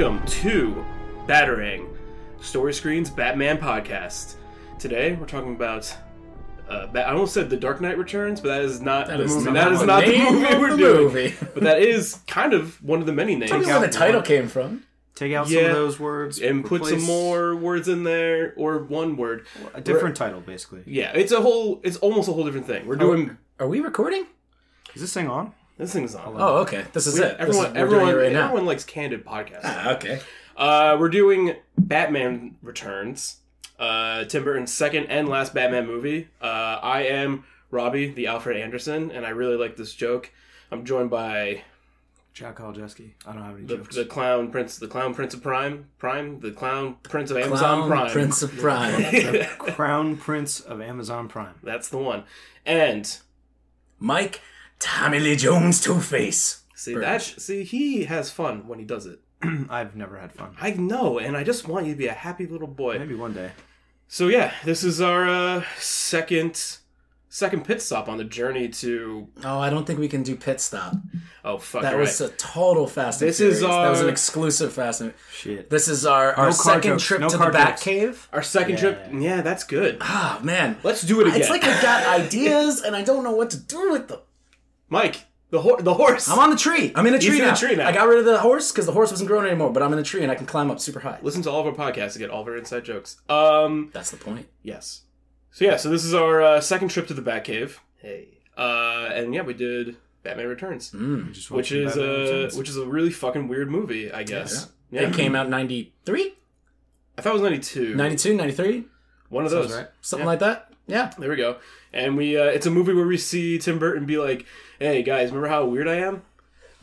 and welcome to Battering Story Screens Batman podcast. Today we're talking about. Uh, Ba- I almost said The Dark Knight Returns, but that is not That the is movie. not That is the not the name movie of we're the doing. movie. but that is kind of one of the many names. Tell me Take where the out title one. came from. Take out some Yeah. of those words and put some replace more words in there, or one word. A different title, basically. Yeah, it's a whole. It's almost a whole different thing. We're doing. Are we recording? Is this thing on? This thing's on. Oh, okay. This is We- it. This everyone, is, we're everyone, it right now. everyone likes candid podcasts. Ah, okay. Uh, we're doing Batman Returns, uh, Tim Burton's second and last Batman movie. Uh, I am Robbie, the Alfred Anderson, and I really like this joke. I'm joined by Jack Kaljeski. I don't have any the, jokes. the clown prince, the clown prince of Prime, Prime, the clown prince of Amazon Clown Prime. Prince of Prime. Crown Prince of Amazon Prime. That's the one. And Mike Tommy Lee Jones Two Face. see that, see he has fun when he does it. I've never had fun. I know, and I just want you to be a happy little boy. Maybe one day. So yeah, this is our uh, second second pit stop on the journey to. Oh, I don't think we can do pit stop. Oh fuck! That you're was right. a total Fast and This is Furious. that was an our- exclusive Fast and. Shit. This is our, our No car second jokes. trip No to car the jokes. Batcave. our second Yeah. trip. Yeah, that's good. Ah man, Let's do it again. it's like I've got ideas and I don't know what to do with them. Mike, the hor- the horse. I'm on the tree. I'm in a He's tree, in a now. tree now. I got rid of the horse because the horse wasn't growing anymore. But I'm in a tree and I can climb up super high. Listen to all of our podcasts to get all of our inside jokes. Um, That's the point. yes. So yeah, so this is our uh, second trip to the Batcave. Hey. Uh, and yeah, we did Batman Returns, Mm. Just which watching is Batman uh, Returns. which is a really fucking weird movie, I guess. Yeah. It came out in 93, I thought it was ninety two. 92, 93, One of Sounds those. right. something Yeah. like that. Yeah. There we go. And we uh, it's a movie where we see Tim Burton be like, "Hey guys, remember how weird I am?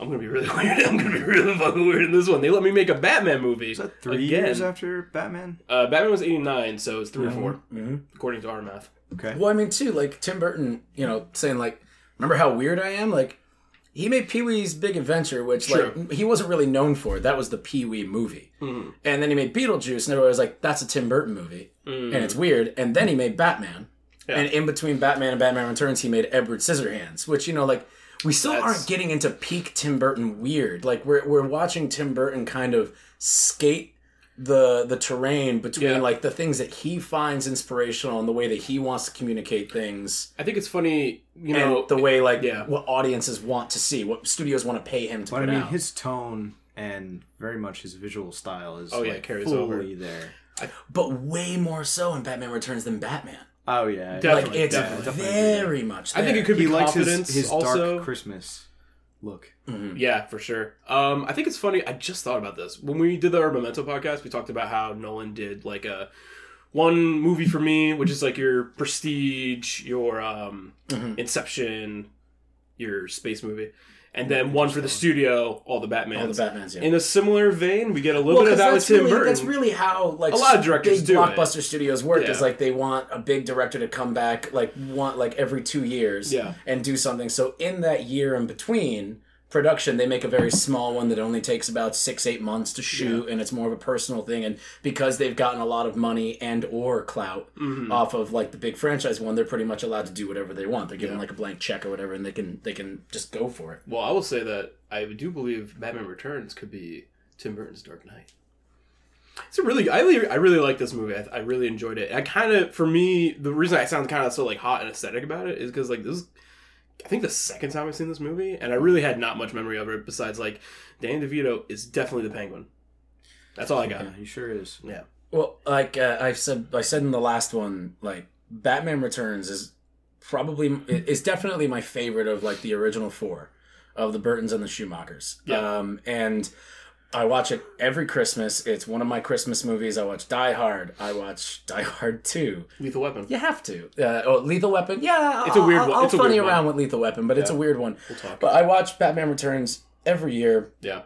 I'm gonna be really weird. I'm gonna be really fucking weird in this one. They let me make a Batman movie. Is that three again. years after Batman? Uh, Batman was '89, so it's 3 or 4 Mhm. according to our math. Okay. Well, I mean, too, like Tim Burton, you know, saying like, "Remember how weird I am?" Like, he made Pee Wee's Big Adventure, which True. like he wasn't really known for. That was the Pee Wee movie, Mhm. and then he made Beetlejuice, and everybody was like, "That's a Tim Burton movie," and it's weird. And then he made Batman, Yeah. and in between Batman and Batman Returns, he made Edward Scissorhands, which you know, like. We still That's- aren't getting into peak Tim Burton weird. Like we're we're watching Tim Burton kind of skate the the terrain between Yeah. like the things that he finds inspirational and the way that he wants to communicate things I think it's funny, you and know, the way like yeah. what audiences want to see, what studios want to pay him to But I mean, out. his tone and very much his visual style is Oh, yeah, like, carries fully over. there. but way more so in Batman Returns than Batman. Oh yeah. Definitely, like it's definitely, definitely very much. I think it could he be likes his, his also. dark Christmas look. Yeah, for sure. Um, I think it's funny. I just thought about this when we did our Memento podcast. We talked about how Nolan did like a one movie for me, which is like your Prestige, your um, Mhm. Inception, your space movie, and then one for the studio, all the Batmans. all the Batman's. Yeah. In a similar vein, we get a little Well, bit of that with Tim really, Burton. That's really how like A lot of directors big do it. blockbuster studios work. Is like they want a big director to come back like want like every two years, Yeah. and do something. So in that year in between production, they make a very small one that only takes about six eight months to shoot, and it's more of a personal thing. And because they've gotten a lot of money and or clout Mm-hmm. off of like the big franchise one, they're pretty much allowed to do whatever they want. They're given Yeah. like a blank check or whatever, and they can they can just go for it. well, I will say that I do believe Batman Returns could be Tim Burton's Dark Knight. It's a really, I really, I really like this movie. I, I really enjoyed it. I kind of, for me, the reason I sound kind of so like hot and aesthetic about it is because like this, is, I think the second time I've seen this movie, and I really had not much memory of it besides like Danny DeVito is definitely the Penguin. That's all I got. Yeah, he sure is. Yeah, Well, like uh, I said, I said in the last one, like Batman Returns is probably is definitely my favorite of like the original four of the Burtons and the Schumachers. Yeah. Um, and I watch it every Christmas. It's one of my Christmas movies. I watch Die Hard. I watch Die Hard Two. Lethal Weapon. You have to. Uh, oh, Lethal Weapon. Yeah, It's a weird I'll, one. I'll It's a funny weird around one. with Lethal Weapon, but it's a weird one. We'll talk. But I watch Batman Returns every year. yeah,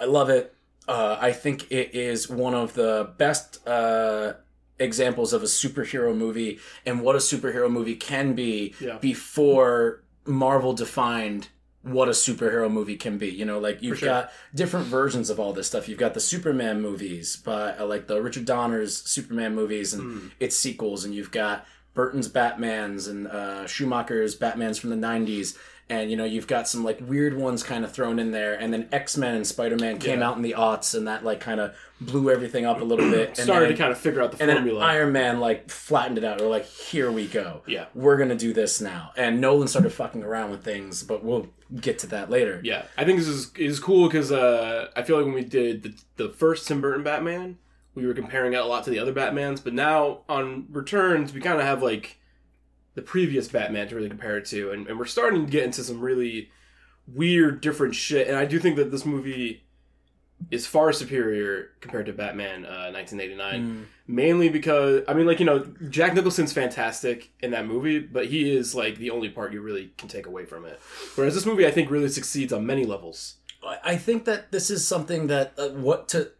I love it. Uh, I think it is one of the best uh, examples of a superhero movie and what a superhero movie can be Yeah. before Marvel defined what a superhero movie can be. You know, like you've sure. got different versions of all this stuff. You've got the Superman movies, but uh, like the Richard Donner's Superman movies and Hmm. its sequels, and you've got Burton's Batman's and uh, Schumacher's Batman's from the '90s. And you know you've got some like weird ones kind of thrown in there, and then X Men and Spider Man came Yeah. out in the aughts, and that like kind of blew everything up a little bit. And Started then, to kind of figure out the and then formula. Iron Man like flattened it out. They're like, here we go. Yeah. we're gonna do this now. And Nolan started fucking around with things, but we'll get to that later. Yeah, I think this is is cool because uh, I feel like when we did the, the first Tim Burton Batman, we were comparing it a lot to the other Batmans, but now on Returns, we kind of have like the previous Batman to really compare it to, and, and we're starting to get into some really weird, different shit. And I do think that this movie is far superior compared to Batman uh, 1989, mainly because I mean, like you know, Jack Nicholson's fantastic in that movie, but he is like the only part you really can take away from it. Whereas this movie, I think, really succeeds on many levels. I- I think that this is something that uh, what to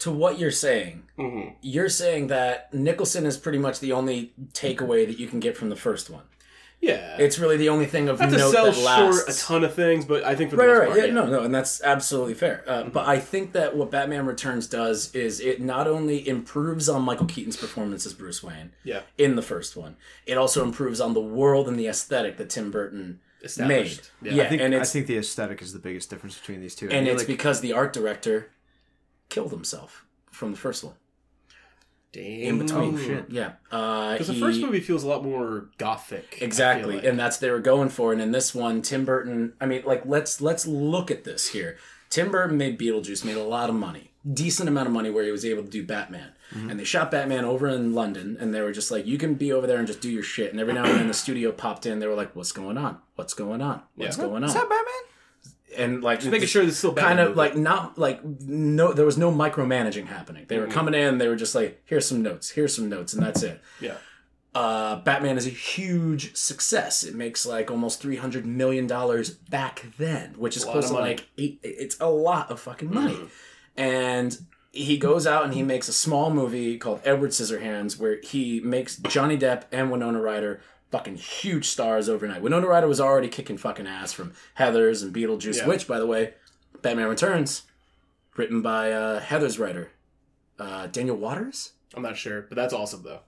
to what you're saying. Mm-hmm. You're saying that Nicholson is pretty much the only takeaway that you can get from the first one. Yeah, It's really the only thing of not to note sell that lasts. short a ton of things, but I think for the Right, most right, part, yeah, yeah. no, no, and that's absolutely fair. Uh, But I think that what Batman Returns does is it not only improves on Michael Keaton's performance as Bruce Wayne yeah, in the first one, it also improves on the world and the aesthetic that Tim Burton made. Established. Yeah. Yeah, I think and I think the aesthetic is the biggest difference between these two. I and it's like- because the art director killed himself from the first one. Damn. In between, Oh, shit. yeah, uh, Because the first movie feels a lot more gothic. Exactly, like. and that's they were going for. And in this one, Tim Burton. I mean, like let's let's look at this here. Tim Burton made Beetlejuice, made a lot of money, decent amount of money, where he was able to do Batman. Mm-hmm. And they shot Batman over in London, and they were just like, "You can be over there and just do your shit." And every now and then, the studio popped in. They were like, "What's going on? What's going on? What's Yeah. going on?" is that Batman? And like Just making sure there's still kind of like not like no there was no micromanaging happening they were Mm-hmm. coming in they were just like here's some notes here's some notes and that's it yeah, uh, Batman is a huge success. It makes like almost three hundred million dollars back then, which is close to like eight. It's a lot of fucking money. Mhm. And he goes out and he makes a small movie called Edward Scissorhands, where he makes Johnny Depp and Winona Ryder fucking huge stars overnight. Winona Ryder was already kicking fucking ass from Heathers and Beetlejuice, Yeah. which, by the way, Batman Returns, written by uh, Heathers writer, uh, Daniel Waters. I'm not sure, but that's awesome though.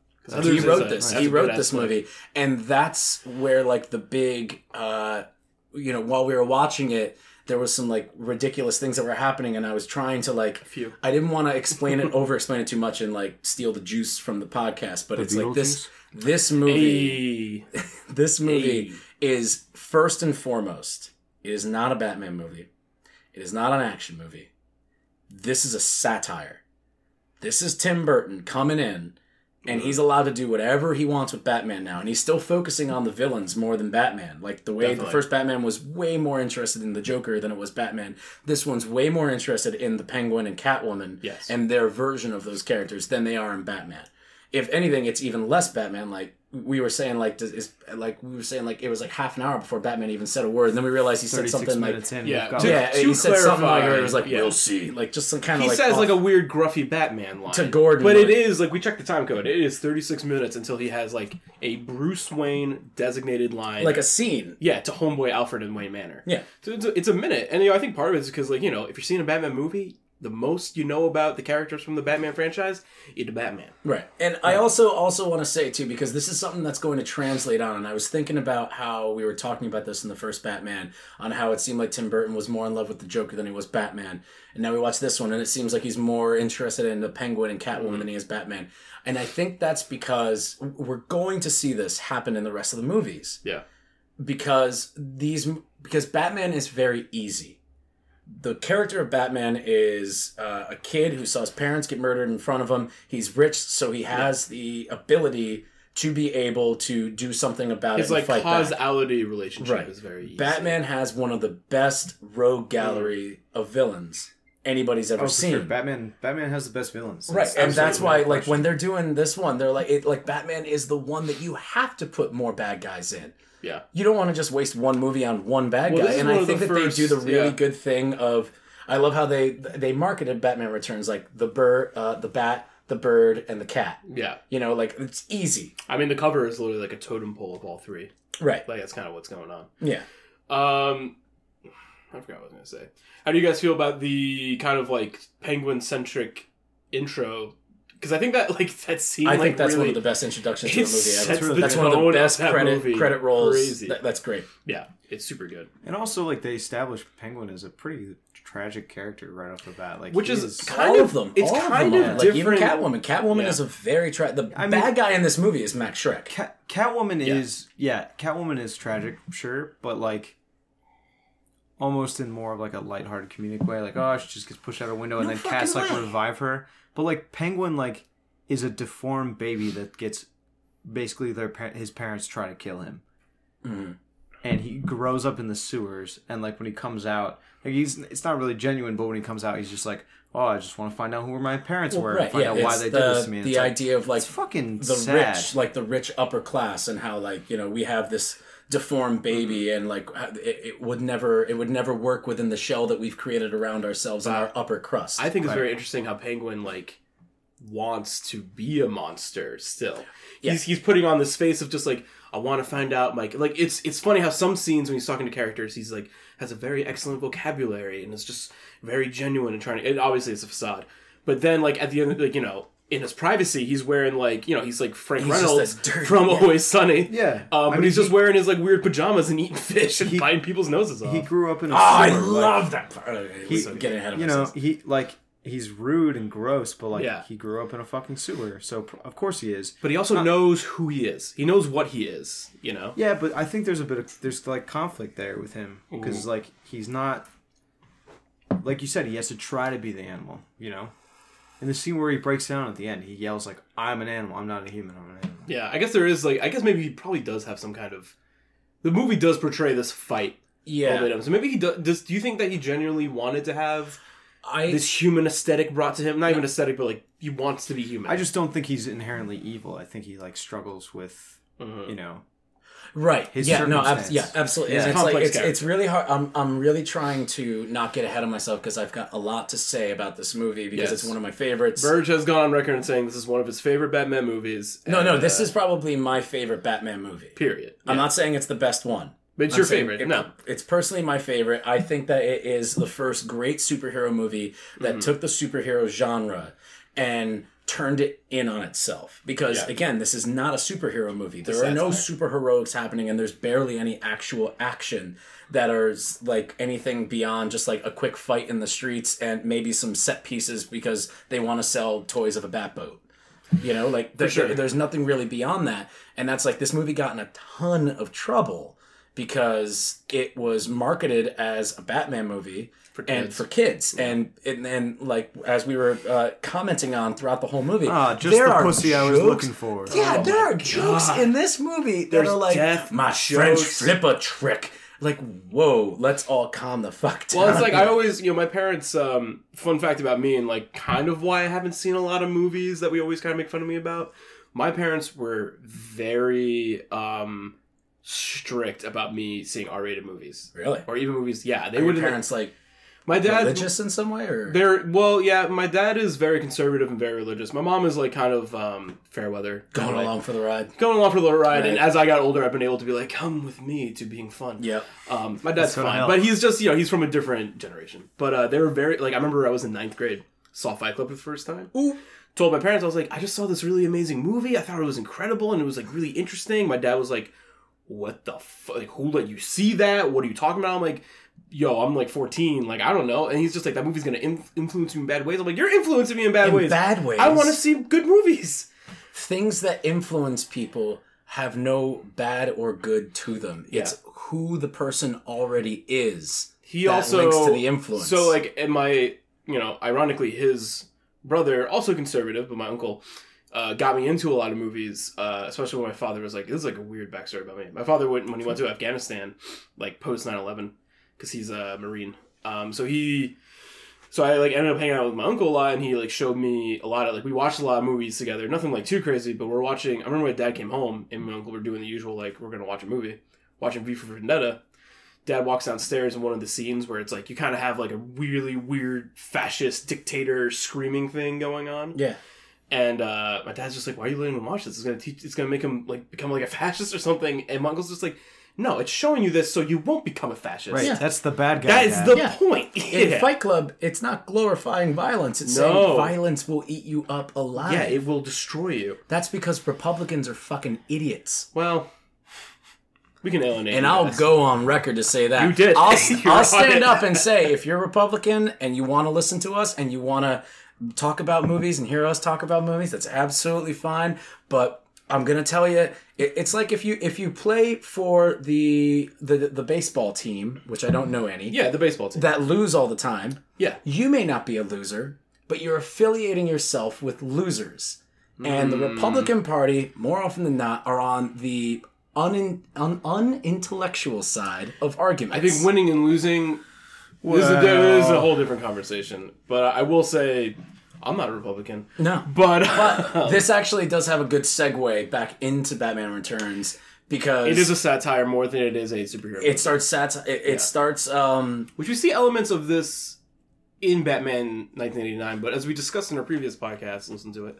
he wrote a- this. He wrote this flick. movie, and that's where like the big, uh, you know, while we were watching it, there was some like ridiculous things that were happening, and I was trying to like, few. I didn't want to explain it, over explain it too much, and like steal the juice from the podcast. But it's like this, this movie, Hey. this movie Hey. is first and foremost, it is not a Batman movie. It is not an action movie. This is a satire. This is Tim Burton coming in, and he's allowed to do whatever he wants with Batman now, and he's still focusing on the villains more than Batman. Like the way the first Batman was way more interested in the Joker than it was Batman. This one's way more interested in the Penguin and Catwoman Yes. and their version of those characters than they are in Batman. If anything, it's even less Batman. Like we were saying, like does, is like we were saying, like it was like half an hour before Batman even said a word, and then we realized he said something like, in. Yeah, we've to- yeah, to he said something like, clarify, it was like, yeah. we'll see, like just some kind He of like he says off- like a weird gruffy Batman line To Gordon, but it like- is like we checked the time code. It is 36 minutes until he has like a Bruce Wayne designated line, like a scene. yeah, to homeboy Alfred in Wayne Manor. Yeah. so it's a, it's a minute, and you know I think part of it is because like you know if you're seeing a Batman movie, the most you know about the characters from the Batman franchise, it's Batman. Right. And I also also want to say too because this is something that's going to translate on and I was thinking about how we were talking about this in the first Batman on how it seemed like Tim Burton was more in love with the Joker than he was Batman. And now we watch this one and it seems like he's more interested in the Penguin and Catwoman mm-hmm. than he is Batman. And I think that's because we're going to see this happen in the rest of the movies Yeah, because these because Batman is very easy. The character of Batman is uh, a kid who saw his parents get murdered in front of him. He's rich, so he has the ability to be able to do something about his it. like and fight back. causality relationship Right. is very easy. Batman has one of the best rogue gallery of villains anybody's ever Oh, seen. sure. Batman. Batman has the best villains. Right, and that's why, like, question. when they're doing this one, they're like, it, like Batman is the one that you have to put more bad guys in. Yeah, you don't want to just waste one movie on one bad Well, guy. And I think the that they do the really yeah. good thing of. I love how they they marketed Batman Returns like the bird, uh, the bat, the bird, and the cat. yeah. You know, like it's easy, I mean, the cover is literally like a totem pole of all three. right? Like that's kind of what's going on. Yeah. Um, I forgot what I was gonna say. How do you guys feel about the kind of like penguin centric intro because I think that like that scene. I like, think that's really, one of the best introductions to a movie ever. the That's one of the tone of best credit movie. credit rolls. Crazy. That- that's great. Yeah, it's super good. And also, like they established Penguin as a pretty tragic character right off the bat. Like, Which is is kind all of- of them. it's all kind of, of. Like even different- Catwoman. Catwoman Yeah. is a very tragic. the I mean- bad guy in this movie is Max Shreck. Cat, Catwoman Yeah. is yeah, Catwoman is tragic, sure, but like almost in more of like a lighthearted comedic way. Like, oh, she just gets pushed out a window and then cats like way. revive her. But like Penguin, like is a deformed baby that gets basically their his parents try to kill him, Mhm. and he grows up in the sewers. And like when he comes out, like he's it's not really genuine, but when he comes out, he's just like, oh, I just want to find out who my parents were, and find Yeah, out why they the, did this to me. And the it's like, idea of like fucking the sad. rich, like the rich upper class, and how like you know we have this deformed mm-hmm. baby, and like it, it would never it would never work within the shell that we've created around ourselves in our upper crust. I think it's Right. very interesting how Penguin like wants to be a monster still. Yeah. He's he's putting on this face of just like I want to find out Mike like it's it's funny how some scenes when he's talking to characters he's like has a very excellent vocabulary and is just very genuine and trying to and obviously it's a facade. But then like at the end like you know in his privacy he's wearing like you know he's like Frank He's Reynolds from. Always Sunny. Yeah. Um, I but mean, he's just he- wearing his like weird pajamas and eating fish and He- biting people's noses off. He grew up in a oh, I like- love that part. Okay, He- so getting ahead of you know he like he's rude and gross but like Yeah. he grew up in a fucking sewer so pr- of course he is but he also knows who he is. He knows what he is. You know. yeah but i think there's a bit of there's like conflict there with him because like he's not like you said he has to try to be the animal you know in the scene where he breaks down at the end he yells like i'm an animal i'm not a human i'm an animal Yeah, I guess there is like I guess maybe he probably does have some kind of the movie does portray this fight a yeah, little bit. So maybe he does, does. Do you think that he genuinely wanted to have I this human aesthetic brought to him? Not even aesthetic, but like he wants to be human. i just don't think he's inherently evil i think he like struggles with Mhm. you know Right. his yeah. No. Ab- yeah. Absolutely. Yeah. And it's like it's, it's really hard. I'm I'm really trying to not get ahead of myself because I've got a lot to say about this movie because Yes. it's one of my favorites. burge has gone on record and saying this is one of his favorite Batman movies. no, no. This uh, is probably my favorite Batman movie. period. I'm not saying it's the best one. but it's I'm your favorite. it- no, It's personally my favorite. I think that it is the first great superhero movie that Mm-hmm. took the superhero genre and turned it in on itself. Because Yeah. again, this is not a superhero movie. There are no superheroics happening, and there's barely any actual action that are like anything beyond just like a quick fight in the streets and maybe some set pieces because they want to sell toys of a Batboat. You know, like there, sure. there- there's nothing really beyond that. And that's like this movie got in a ton of trouble because it was marketed as a Batman movie and kids. for kids. And and then like as we were uh, commenting on throughout the whole movie, ah just there the are pussy i was looking for Yeah, Oh there are jokes God. in this movie that There's are like death my jokes. French flipper trick. Like, whoa, let's all calm the fuck down. Well, it's like I always, you know, my parents. Um, fun fact about me, and like kind of why I haven't seen a lot of movies that we always kind of make fun of me about. My parents were very um, strict about me seeing R-rated movies really. or even movies. Yeah, they Are your would. parents like My dad. religious in some way, or They're well, yeah. My dad is very conservative and very religious. My mom is like kind of um, fair weather, going kinda like- along for the ride? going along for the ride. And as I got older, I've been able to be like, "Come with me to being fun." Yeah, Um, my dad's fine, help. but he's just you know he's from a different generation. But uh, they were very like I remember I was in ninth grade, saw Fight Club for the first time. Ooh. Told my parents I was like I just saw this really amazing movie. I thought it was incredible and it was like really interesting. My dad was like, "What the fuck? Like who let you see that? What are you talking about?" I'm like. Yo, I'm like 14. Like I don't know, and he's just like that movie's gonna in- influence me in bad ways. I'm like, you're influencing me in bad In ways. bad ways. I want to see good movies. things that influence people have no bad or good to them. It's who the person already is. He that also links to the influence. So like, and my you know, ironically, his brother also conservative, but my uncle uh, got me into a lot of movies, uh, especially when my father was like, this is like a weird backstory about me. My father went when he went to Afghanistan, like post 9-11, because he's a marine. Um, so he. So I like ended up hanging out with my uncle a lot, and he like showed me a lot of like we watched a lot of movies together. Nothing like too crazy, but we're watching. I remember my dad came home, and my uncle were doing the usual like we're gonna watch a movie, watching V for Vendetta, dad walks downstairs in one of the scenes where it's like you kind of have like a really weird fascist dictator screaming thing going on yeah. and uh, my dad's just like why are you letting him watch this it's gonna teach it's gonna make him like become like a fascist or something and my uncle's just like No, it's showing you this so you won't become a fascist. Right. Yeah. That's the bad guy. That is dad. the Yeah. point. In Yeah. Fight Club, it's not glorifying violence. It's No. saying violence will eat you up alive. yeah, it will destroy you. That's because Republicans are fucking idiots. Well, we can alienate. And I'll guys. go on record to say that. You did. I'll, I'll stand up and say if you're Republican and you want to listen to us and you want to talk about movies and hear us talk about movies, that's absolutely fine. But I'm gonna tell you, it, it's like if you if you play for the the the baseball team, which I don't know any, Yeah, the baseball team. that lose all the time. yeah. You may not be a loser, but you're affiliating yourself with losers. And the Mm. Republican Party, more often than not, are on the un, un, unintellectual side of arguments. I think winning and losing is, a, Well- is a whole different conversation. But I will say, I'm not a Republican. no. But, this actually does have a good segue back into Batman Returns because it is a satire more than it is a superhero. it starts sat it, it starts um Which we see elements of this in Batman 1989, but as we discussed in our previous podcast, listen to it.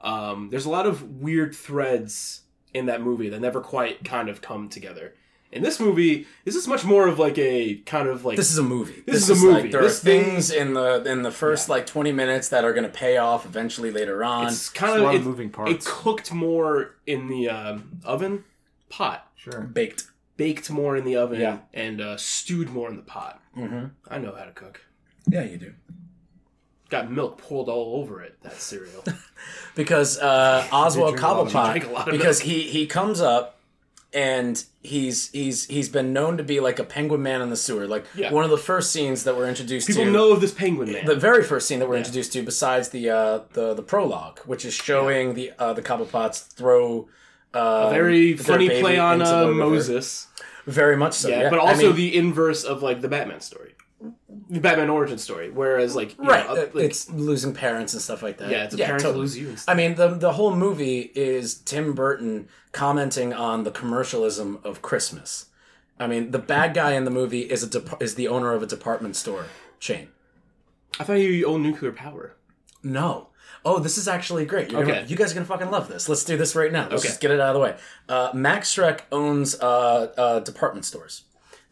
Um, there's a lot of weird threads in that movie that never quite kind of come together. In this movie, is this is much more of like a kind of like this is a movie. This is a movie. Like, there This are thing- things in the in the first like twenty minutes that are going to pay off eventually later on. it's kind a of lot it, of moving It cooked more in the um, oven pot, Sure. baked. baked more in the oven, Yeah. and uh, stewed more in the pot. Mm-hmm. I know how to cook. Yeah, you do. Got milk poured all over it. That cereal. because uh, Oswald drink a lot of- Cobblepot, drink a lot of because he he comes up and he's he's he's been known to be like a penguin man in the sewer. Like Yeah. one of the first scenes that we're introduced People to. People know of this penguin man. the very first scene that we're introduced to, besides the uh, the the prologue, which is showing the uh, the Cobblepots throw uh, Very funny play on uh. Moses. Very much so. Yeah, Yeah, but I also mean, the inverse of like the Batman story, the Batman origin story. Whereas like you right, know, like, it's losing parents and stuff like that. yeah, it's a parent totally. to lose you. And stuff. I mean, the the whole movie is Tim Burton commenting on the commercialism of Christmas. I mean, the bad guy in the movie is a dep- is the owner of a department store chain. I thought you owned nuclear power. No. Oh, this is actually great. You're Okay. gonna, you guys are gonna fucking love this. Let's do this right now. Let's Okay. just get it out of the way. Uh, Max Shreck owns uh, uh, department stores.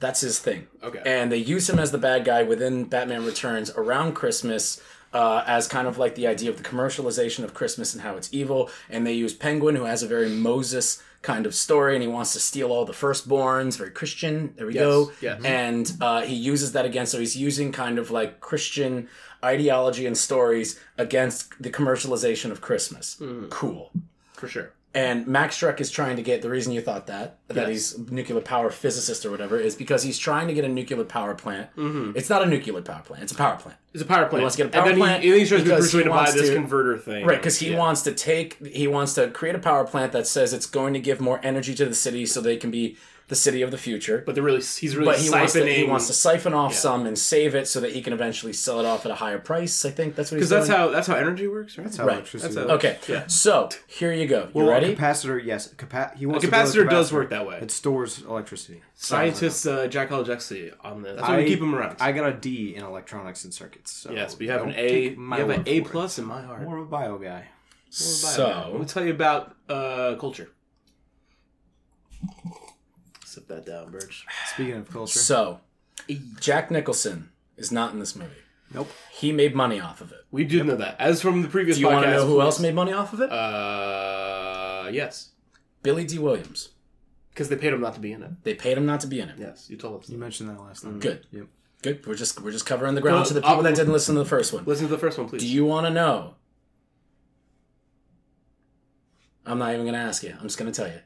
That's his thing. Okay. And they use him as the bad guy within Batman Returns around Christmas. Uh, as kind of like the idea of the commercialization of Christmas and how it's evil, and they use Penguin, who has a very Moses kind of story, and he wants to steal all the firstborns, very Christian. There we go. yes. And uh, he uses that against. So he's using kind of like Christian ideology and stories against the commercialization of Christmas. Hmm. Cool. For sure. And Max Shreck is trying to get the reason you thought that that Yes. he's nuclear power physicist or whatever is because he's trying to get a nuclear power plant. Mm-hmm. It's not a nuclear power plant; it's a power plant. It's a power plant. He wants to get a power and then plant he, he tries to Bruce to buy this to- converter thing. Right, because he Yeah. wants to take, he wants to create a power plant that says it's going to give more energy to the city, so they can be the city of the future. But they're really he's really But he wants, to, he wants to siphon off some and save it so that he can eventually sell it off at a higher price. I think that's what he's doing because doing. that's how that's how energy works, right? That's how Right. electricity That's how- works. Okay, Yeah. so here you go. You Well, ready? A capacitor, yes. A capa- he wants A to build capacitor does work that way. It stores electricity. Scientist uh, Jack Alexi on the. That's why I we keep him around. I got a D in electronics and circuits. So yes, but you have an don't A. take You have an A for it. plus in my heart. More of a bio guy. so Let me tell you about uh, culture. Sit that down, Birch. Speaking of culture, So, Jack Nicholson is not in this movie. nope. He made money off of it. We did know that. As from the previous Do you want to know who else made money off of it? Uh, yes, Billy Dee Williams. because they paid him not to be in it. They paid him not to be in it. Yes, you told us. You mentioned that last time. Good. Yep. Good. We're just we're just covering the ground Well, to the people I'll- that didn't listen to the first one. Listen to the first one, please. Do you want to know? I'm not even going to ask you. I'm just going to tell you.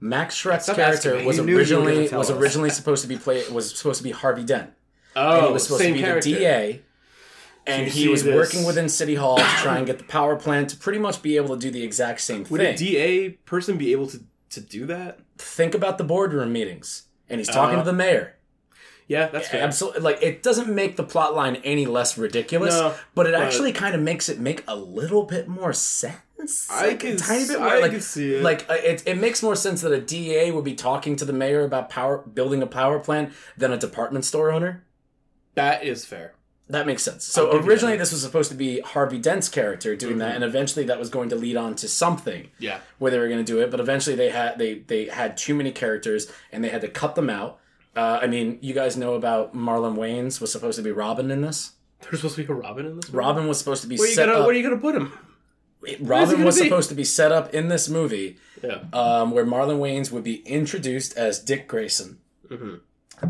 Max Shreck's Stop character was You knew you were originally was us. originally supposed to be play was supposed to be Harvey Dent. oh, and he was supposed same to be character. the DA. And he was this- working within City Hall to try and get the power plant to pretty much be able to do the exact same Would thing. Would a DA person be able to to do that? Think about the boardroom meetings. And he's talking Uh, to the mayor. Yeah, that's fair. Absolutely, like it doesn't make the plot line any less ridiculous, No, but it but- actually kind of makes it make a little bit more sense. I Like, can a tiny bit more. I like, can see it. Like uh, it, it makes more sense that a DA would be talking to the mayor about power building a power plant than a department store owner. That is fair. That makes sense. So I'll give you originally, this was supposed to be Harvey Dent's character doing that, and eventually that was going to lead on to something Yeah. where they were going to do it. But eventually, they had they they had too many characters, and they had to cut them out. Uh, I mean, you guys know about Marlon Wayans was supposed to be Robin in this. There's supposed to be a Robin in this. movie? Robin was supposed to be Where you set gonna up. Where are you gonna put him? Robin was be? supposed to be set up in this movie, Yeah. um, where Marlon Wayans would be introduced as Dick Grayson, Mm-hmm.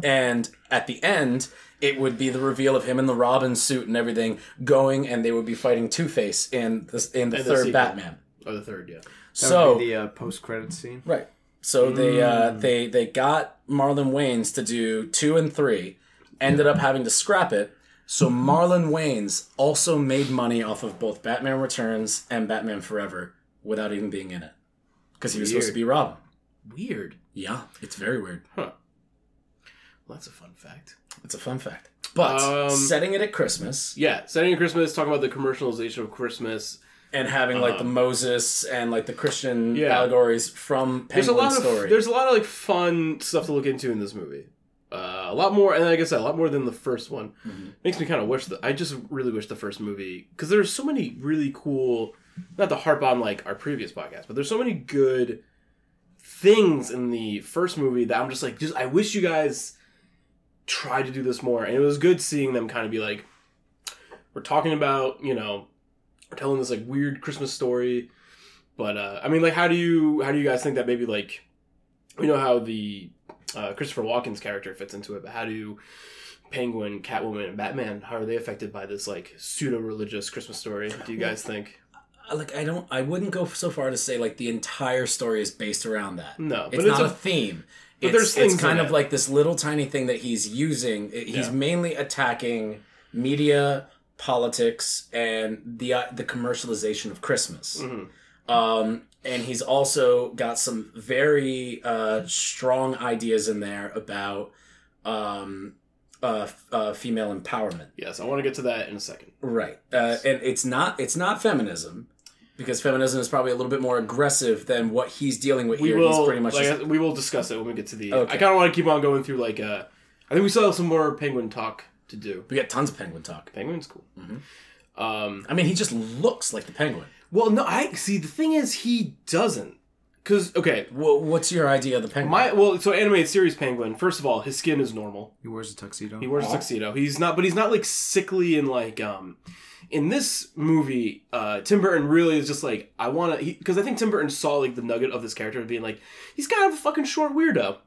and at the end, it would be the reveal of him in the Robin suit and everything, going, and they would be fighting Two Face in the in the the third sequel. Batman. Or the third. Yeah. That so would be the uh, post credit scene. Right. So they Mm. uh, they they got Marlon Wayans to do two and three, ended up having to scrap it. So Marlon Wayans also made money off of both Batman Returns and Batman Forever without even being in it, because he was supposed to be Robin. Weird. Yeah, it's very weird. Huh. Well, that's a fun fact. It's a fun fact. But Um, setting it at Christmas Yeah, setting it at Christmas, talking about the commercialization of Christmas. and having like the Moses and like the Christian. Yeah. allegories from There's a lot of story. there's a lot of like fun stuff to look into in this movie. Uh, a lot more, and like I said, a lot more than the first one. Makes me kind of wish that I just really wish the first movie because there's so many really cool. Not to harp on like our previous podcast, but there's so many good things in the first movie that I'm just like, just I wish you guys tried to do this more. And it was good seeing them kind of be like, we're talking about you know, we're telling this like weird Christmas story, but uh, I mean, like, how do you how do you guys think that maybe like, you know how the uh, Christopher Walken's character fits into it, but how do Penguin, Catwoman, and Batman how are they affected by this like pseudo religious Christmas story? Do you guys think? Uh, like I don't I wouldn't go so far to say like the entire story is based around that. No, it's it's not a, a- theme. but it's, there's things it's kind in of it. like this little tiny thing that he's using. He's Yeah. mainly attacking media, politics, and the uh, the commercialization of Christmas. Mm-hmm. Um, and he's also got some very uh, strong ideas in there about um, uh, uh, female empowerment. Yes, I want to get to that in a second. Right. Uh, and it's not it's not feminism because feminism is probably a little bit more aggressive than what he's dealing with We here. will he's pretty much like, just- we will discuss it when we get to the. Okay. I kind of want to keep on going through like. uh I think we still have some more Penguin talk to do. we got tons of penguin talk. Penguin's cool. Mm-hmm. Um, I mean, he just looks like the penguin. Well, no, I see. The thing is, he doesn't. Because okay, Well, what's your idea of the penguin? my well, so animated series Penguin. First of all, his skin is normal. He wears a tuxedo. He wears a tuxedo. He's not, but he's not like sickly and like um. In this movie, uh, Tim Burton really is just like I want to because I think Tim Burton saw like the nugget of this character of being like he's kind of a fucking short weirdo,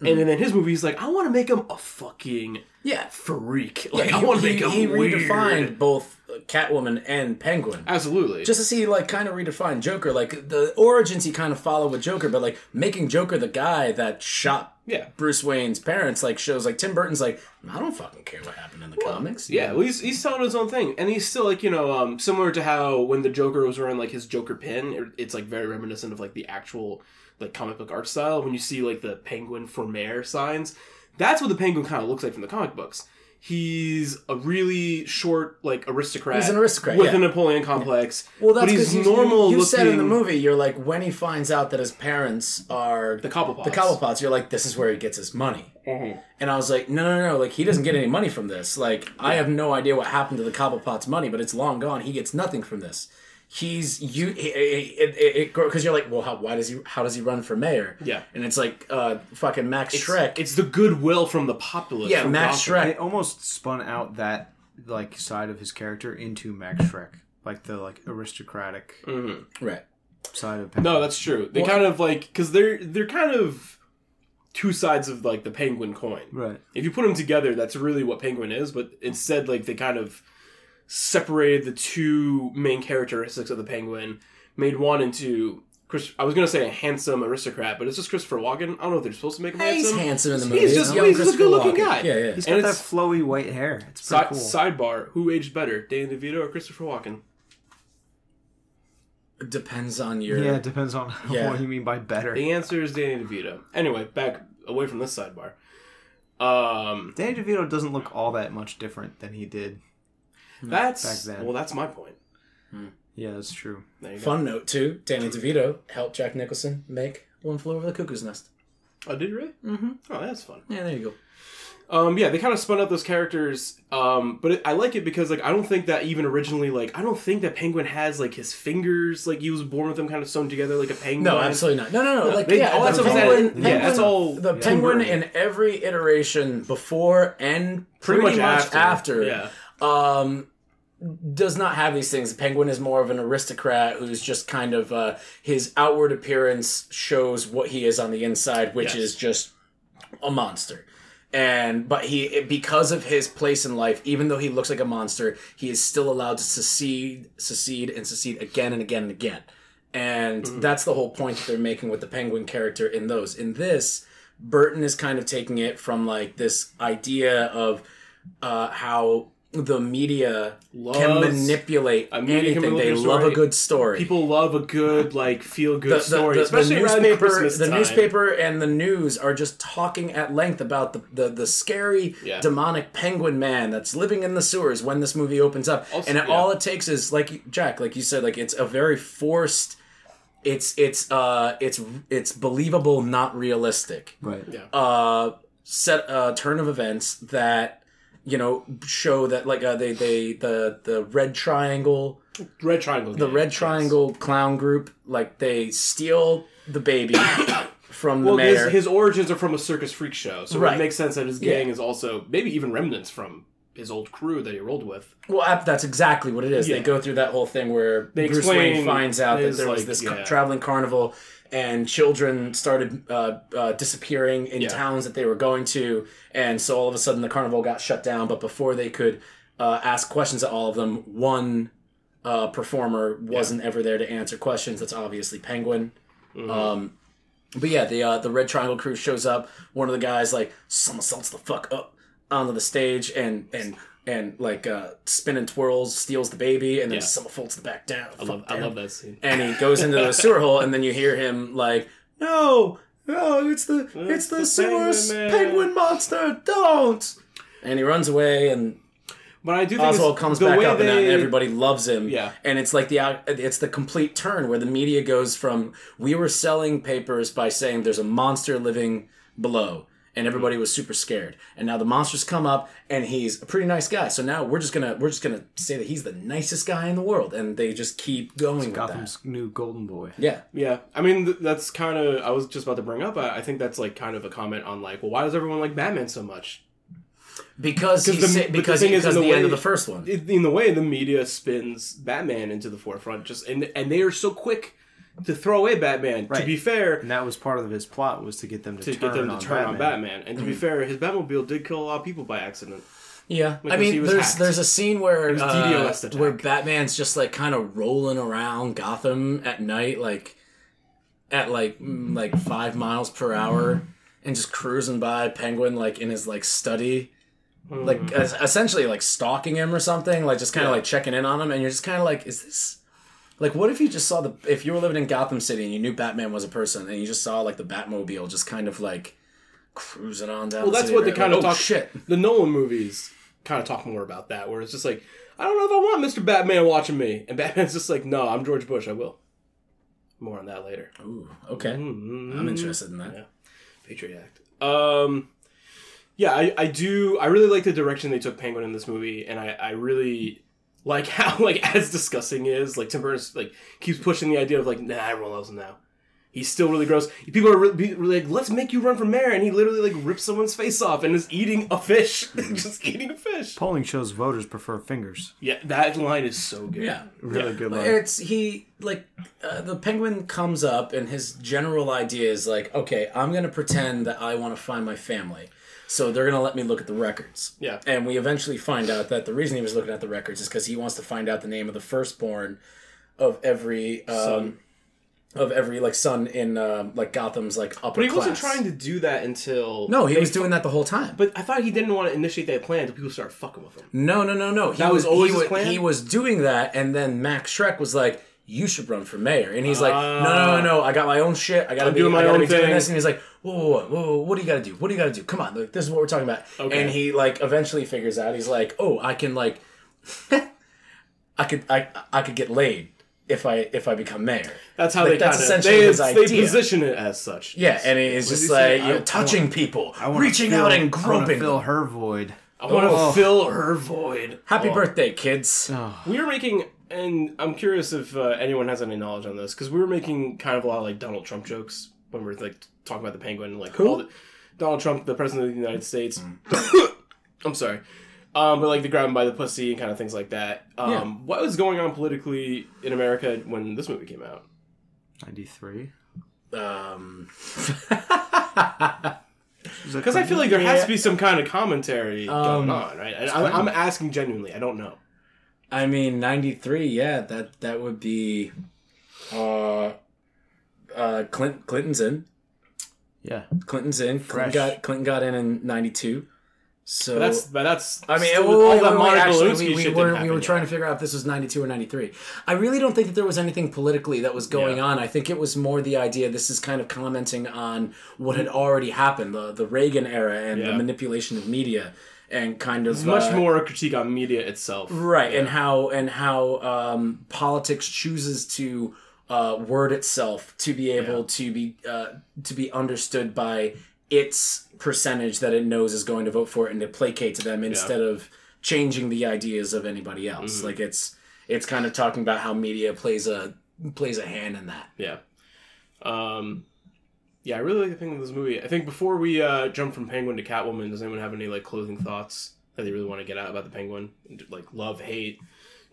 and then in his movie he's like I want to make him a fucking yeah. freak. Yeah, Like I want to he, make him he weird. redefined both Catwoman and Penguin. Absolutely. Just to see, like, kind of redefine Joker. Like, the origins he kind of followed with Joker, but, like, making Joker the guy that shot yeah. Bruce Wayne's parents, like, shows, like, Tim Burton's like, I don't fucking care what happened in the comics. Yeah, well, he's, he's telling his own thing, and he's still like you know, um, similar to how when the Joker was wearing like his Joker pin, it- it's like very reminiscent of like the actual like comic book art style. When you see like the Penguin for Mayor signs, that's what the Penguin kind of looks like from the comic books. He's a really short like aristocrat. He's an aristocrat, with yeah. a Napoleon complex. Well, that's he's because you, normal you, you said in the movie, you're like, when he finds out that his parents are The Cobblepots. the Cobblepots, you're like, this is where he gets his money. Mm-hmm. And I was like, no, no, no, like he doesn't get any money from this. Like I have no idea what happened to the Cobblepots' money, but it's long gone. He gets nothing from this. He's you because you're like, well, how, why does he? How does he run for mayor? Yeah. and it's like uh, fucking Max It's, Shreck. It's the goodwill from the populace. Yeah, Max Gotham. Shreck. It almost spun out that like side of his character into Max Shreck, like the like aristocratic right. side of. penguin. No, that's true. They Well- kind of like because they're they're kind of two sides of like the penguin coin. right. If you put them together, that's really what penguin is. But instead, like they kind of separated the two main characteristics of the penguin, made one into. Chris, I was gonna say a handsome aristocrat, but it's just Christopher Walken. I don't know if they're supposed to make him Hey, he's handsome. handsome in the movie. He's just young he's just a good looking Walken. guy. Yeah, yeah. He's And got that flowy white hair. It's pretty Si- cool. Sidebar: Who aged better, Danny DeVito or Christopher Walken? Depends on your. yeah, it depends on Yeah. what you mean by better. The answer is Danny DeVito. Anyway, back away from this sidebar. Um, Danny DeVito doesn't look all that much different than he did. That's Back then. well, that's my point. Yeah, that's true. There you go. Fun note too: Danny DeVito helped Jack Nicholson make One Flew Over the Cuckoo's Nest. Oh, did you really? Mm-hmm. Oh, that's fun. Yeah, there you go. Um, yeah, they kind of spun out those characters, um, but it, I like it because like I don't think that even originally like I don't think that Penguin has like his fingers like he was born with them kind of sewn together like a penguin. No, absolutely not. No, no, no. Like they- yeah, all that the stuff is penguin, yeah, that's all The Tim penguin Burton. in every iteration before and pretty, Pretty much, much after, after, yeah. Um, does not have these things. Penguin is more of an aristocrat who's just kind of uh, his outward appearance shows what he is on the inside, which Yes. is just a monster. And but he because of his place in life, even though he looks like a monster, he is still allowed to secede, secede, and secede again and again and again. And that's the whole point that they're making with the penguin character in those. In this, Burton is kind of taking it from like this idea of uh, how the media can Loves- manipulate a media can anything. They manipulate love a story. good story. People love a good like feel good the, the, story, the- the especially around newspaper, Christmas the time. newspaper and the news are just talking at length about the the, the scary Yeah. demonic penguin man that's living in the sewers when this movie opens up. Also- and it, yeah. all it takes is like Jack, like you said, like it's a very forced. It's it's uh it's it's believable, not realistic. Right. Yeah. Uh, set uh turn of events that you know show that like uh, they they the the red triangle Red Triangle. the red triangle clown group like they steal the baby from the Well, mayor his, his origins are from a circus freak show, so Right. it makes sense that his gang Yeah. is also maybe even remnants from his old crew that he rolled with. well that's exactly what it is they go through that whole thing where They bruce wayne finds out that there was like, this ca- yeah. traveling carnival and children started uh, uh, disappearing in Yeah. towns that they were going to and so all of a sudden the carnival got shut down but before they could uh, ask questions of all of them one uh, performer wasn't ever there to answer questions that's obviously penguin Mm-hmm. Um, but yeah, the uh, the Red Triangle crew shows up. One of the guys like somersaults the fuck up onto the stage and and and like uh, spin and twirls, steals the baby, and then Yeah. somersaults the back down. I love, I love that scene. And he goes into the sewer hole, and then you hear him like, "No, no, it's the it's the, the sewer penguin penguin monster! Don't!" And he runs away, and But I do think Oswald comes back up, and everybody loves him. Yeah. and it's like the it's the complete turn where the media goes from we were selling papers by saying there's a monster living below, and everybody was super scared, and now the monsters come up, and he's a pretty nice guy. So now we're just gonna we're just gonna say that he's the nicest guy in the world, and they just keep going with that. Gotham's new golden boy. Yeah, Yeah, I mean th- that's kind of I was just about to bring up. I, I think that's like kind of a comment on like, well, why does everyone like Batman so much? because Because he's the- sa- but the because thing is, because in the, the end of the first one. In in the way the media spins Batman into the forefront, just and and they are so quick to throw away Batman. To be fair, And that was part of his plot was to get them to, to turn, get them to on, turn Batman. on Batman. And to be fair, his Batmobile did kill a lot of people by accident. Yeah, I mean, there's hacked. there's a scene where uh, where Batman's just like kind of rolling around Gotham at night, like at like mm, like five miles per hour, and just cruising by Penguin like in his like study, like es- essentially like stalking him or something, like just kind of Yeah. like checking in on him, and you're just kind of like, is this? Like, what if you just saw the if you were living in Gotham City and you knew Batman was a person and you just saw like the Batmobile just kind of like cruising on down. Well, that's city what they kind of oh, talk. Shit. The Nolan movies kind of talk more about that, where it's just like, I don't know if I want Mr. Batman watching me, and Batman's just like, no, I'm George Bush, I will. More on that later. Ooh, okay. Mm-hmm. I'm interested in that. Yeah. Patriot Act. Um, yeah, I, I do. I really like the direction they took Penguin in this movie, and I, I really like how like as disgusting is like Tim Burton like keeps pushing the idea of like nah everyone loves him now. He's still really gross. People are really, really like, let's make you run for mayor, and he literally like rips someone's face off and is eating a fish, just eating a fish. Polling shows voters prefer fingers. Yeah, that line is so good. Yeah. Really good line. It's he like uh, the penguin comes up and his general idea is like, okay, I'm gonna pretend that I want to find my family, so they're gonna let me look at the records. Yeah. and we eventually find out that the reason he was looking at the records is because he wants to find out the name of the firstborn of every um, Son. of every like son in uh, like Gotham's like upper But he class. wasn't trying to do that until No, he was doing that the whole time. But I thought he didn't want to initiate that plan until people started fucking with him. No, no, no, no. He That was always he his wa- plan? He was doing that, and then Max Shreck was like, "You should run for mayor," and he's like, "No, no, Ah. no, no. I got my own shit. I gotta I'm be, doing my I gotta own be doing thing." this." And he's like, "Whoa, whoa, whoa, whoa, whoa, what do you gotta do? What do you gotta do? Come on, like, this is what we're talking about." Okay. And he like eventually figures out. He's like, "Oh, I can like, I could, I, I could get laid." if I if I become mayor. That's how Like, they that's kind of essentially they, his they idea. position it as such. Yeah, and it's What just did he say? like you know, I- I touching want- people, I wanna reaching fill- out and I wanna groping. fill her void. I want to Oh. fill her void. Happy Oh. birthday, kids! We are making, and I'm curious if uh, anyone has any knowledge on this because we were making kind of a lot of like Donald Trump jokes when we were like talking about the penguin, like Who? all the, Donald Trump, the president of the United States. Mm. I'm sorry, um, but like the grab by the pussy and kind of things like that. Um, Yeah. What was going on politically in America when this movie came out? 93. Um, Because I feel like there has to be some kind of commentary Um, going on, right? And I'm, I'm asking genuinely. I don't know. I mean, ninety three. Yeah, that that would be. Uh, uh, Clinton, Clinton's in. Yeah. Clinton's in. Fresh. Clinton got Clinton got in in ninety two. So But that's but that's. I mean, still- wait, wait, all that Monica actually, Lewinsky we, we shit were, didn't we happen were yet. trying to figure out if this was 92 or 93. I really don't think that there was anything politically that was going Yeah. on. I think it was more the idea this is kind of commenting on what had already happened, the, the Reagan era and the manipulation of media and kind of much uh, more a critique on media itself. right and how and how um, politics chooses to uh, word itself to be able to be uh, to be understood by its percentage that it knows is going to vote for it and to placate to them instead of changing the ideas of anybody else. Like it's it's kind of talking about how media plays a plays a hand in that. Yeah. Um, yeah, I really like the thing with this movie. I think before we uh, jump from Penguin to Catwoman, does anyone have any like closing thoughts that they really want to get out about the Penguin? Like love, hate,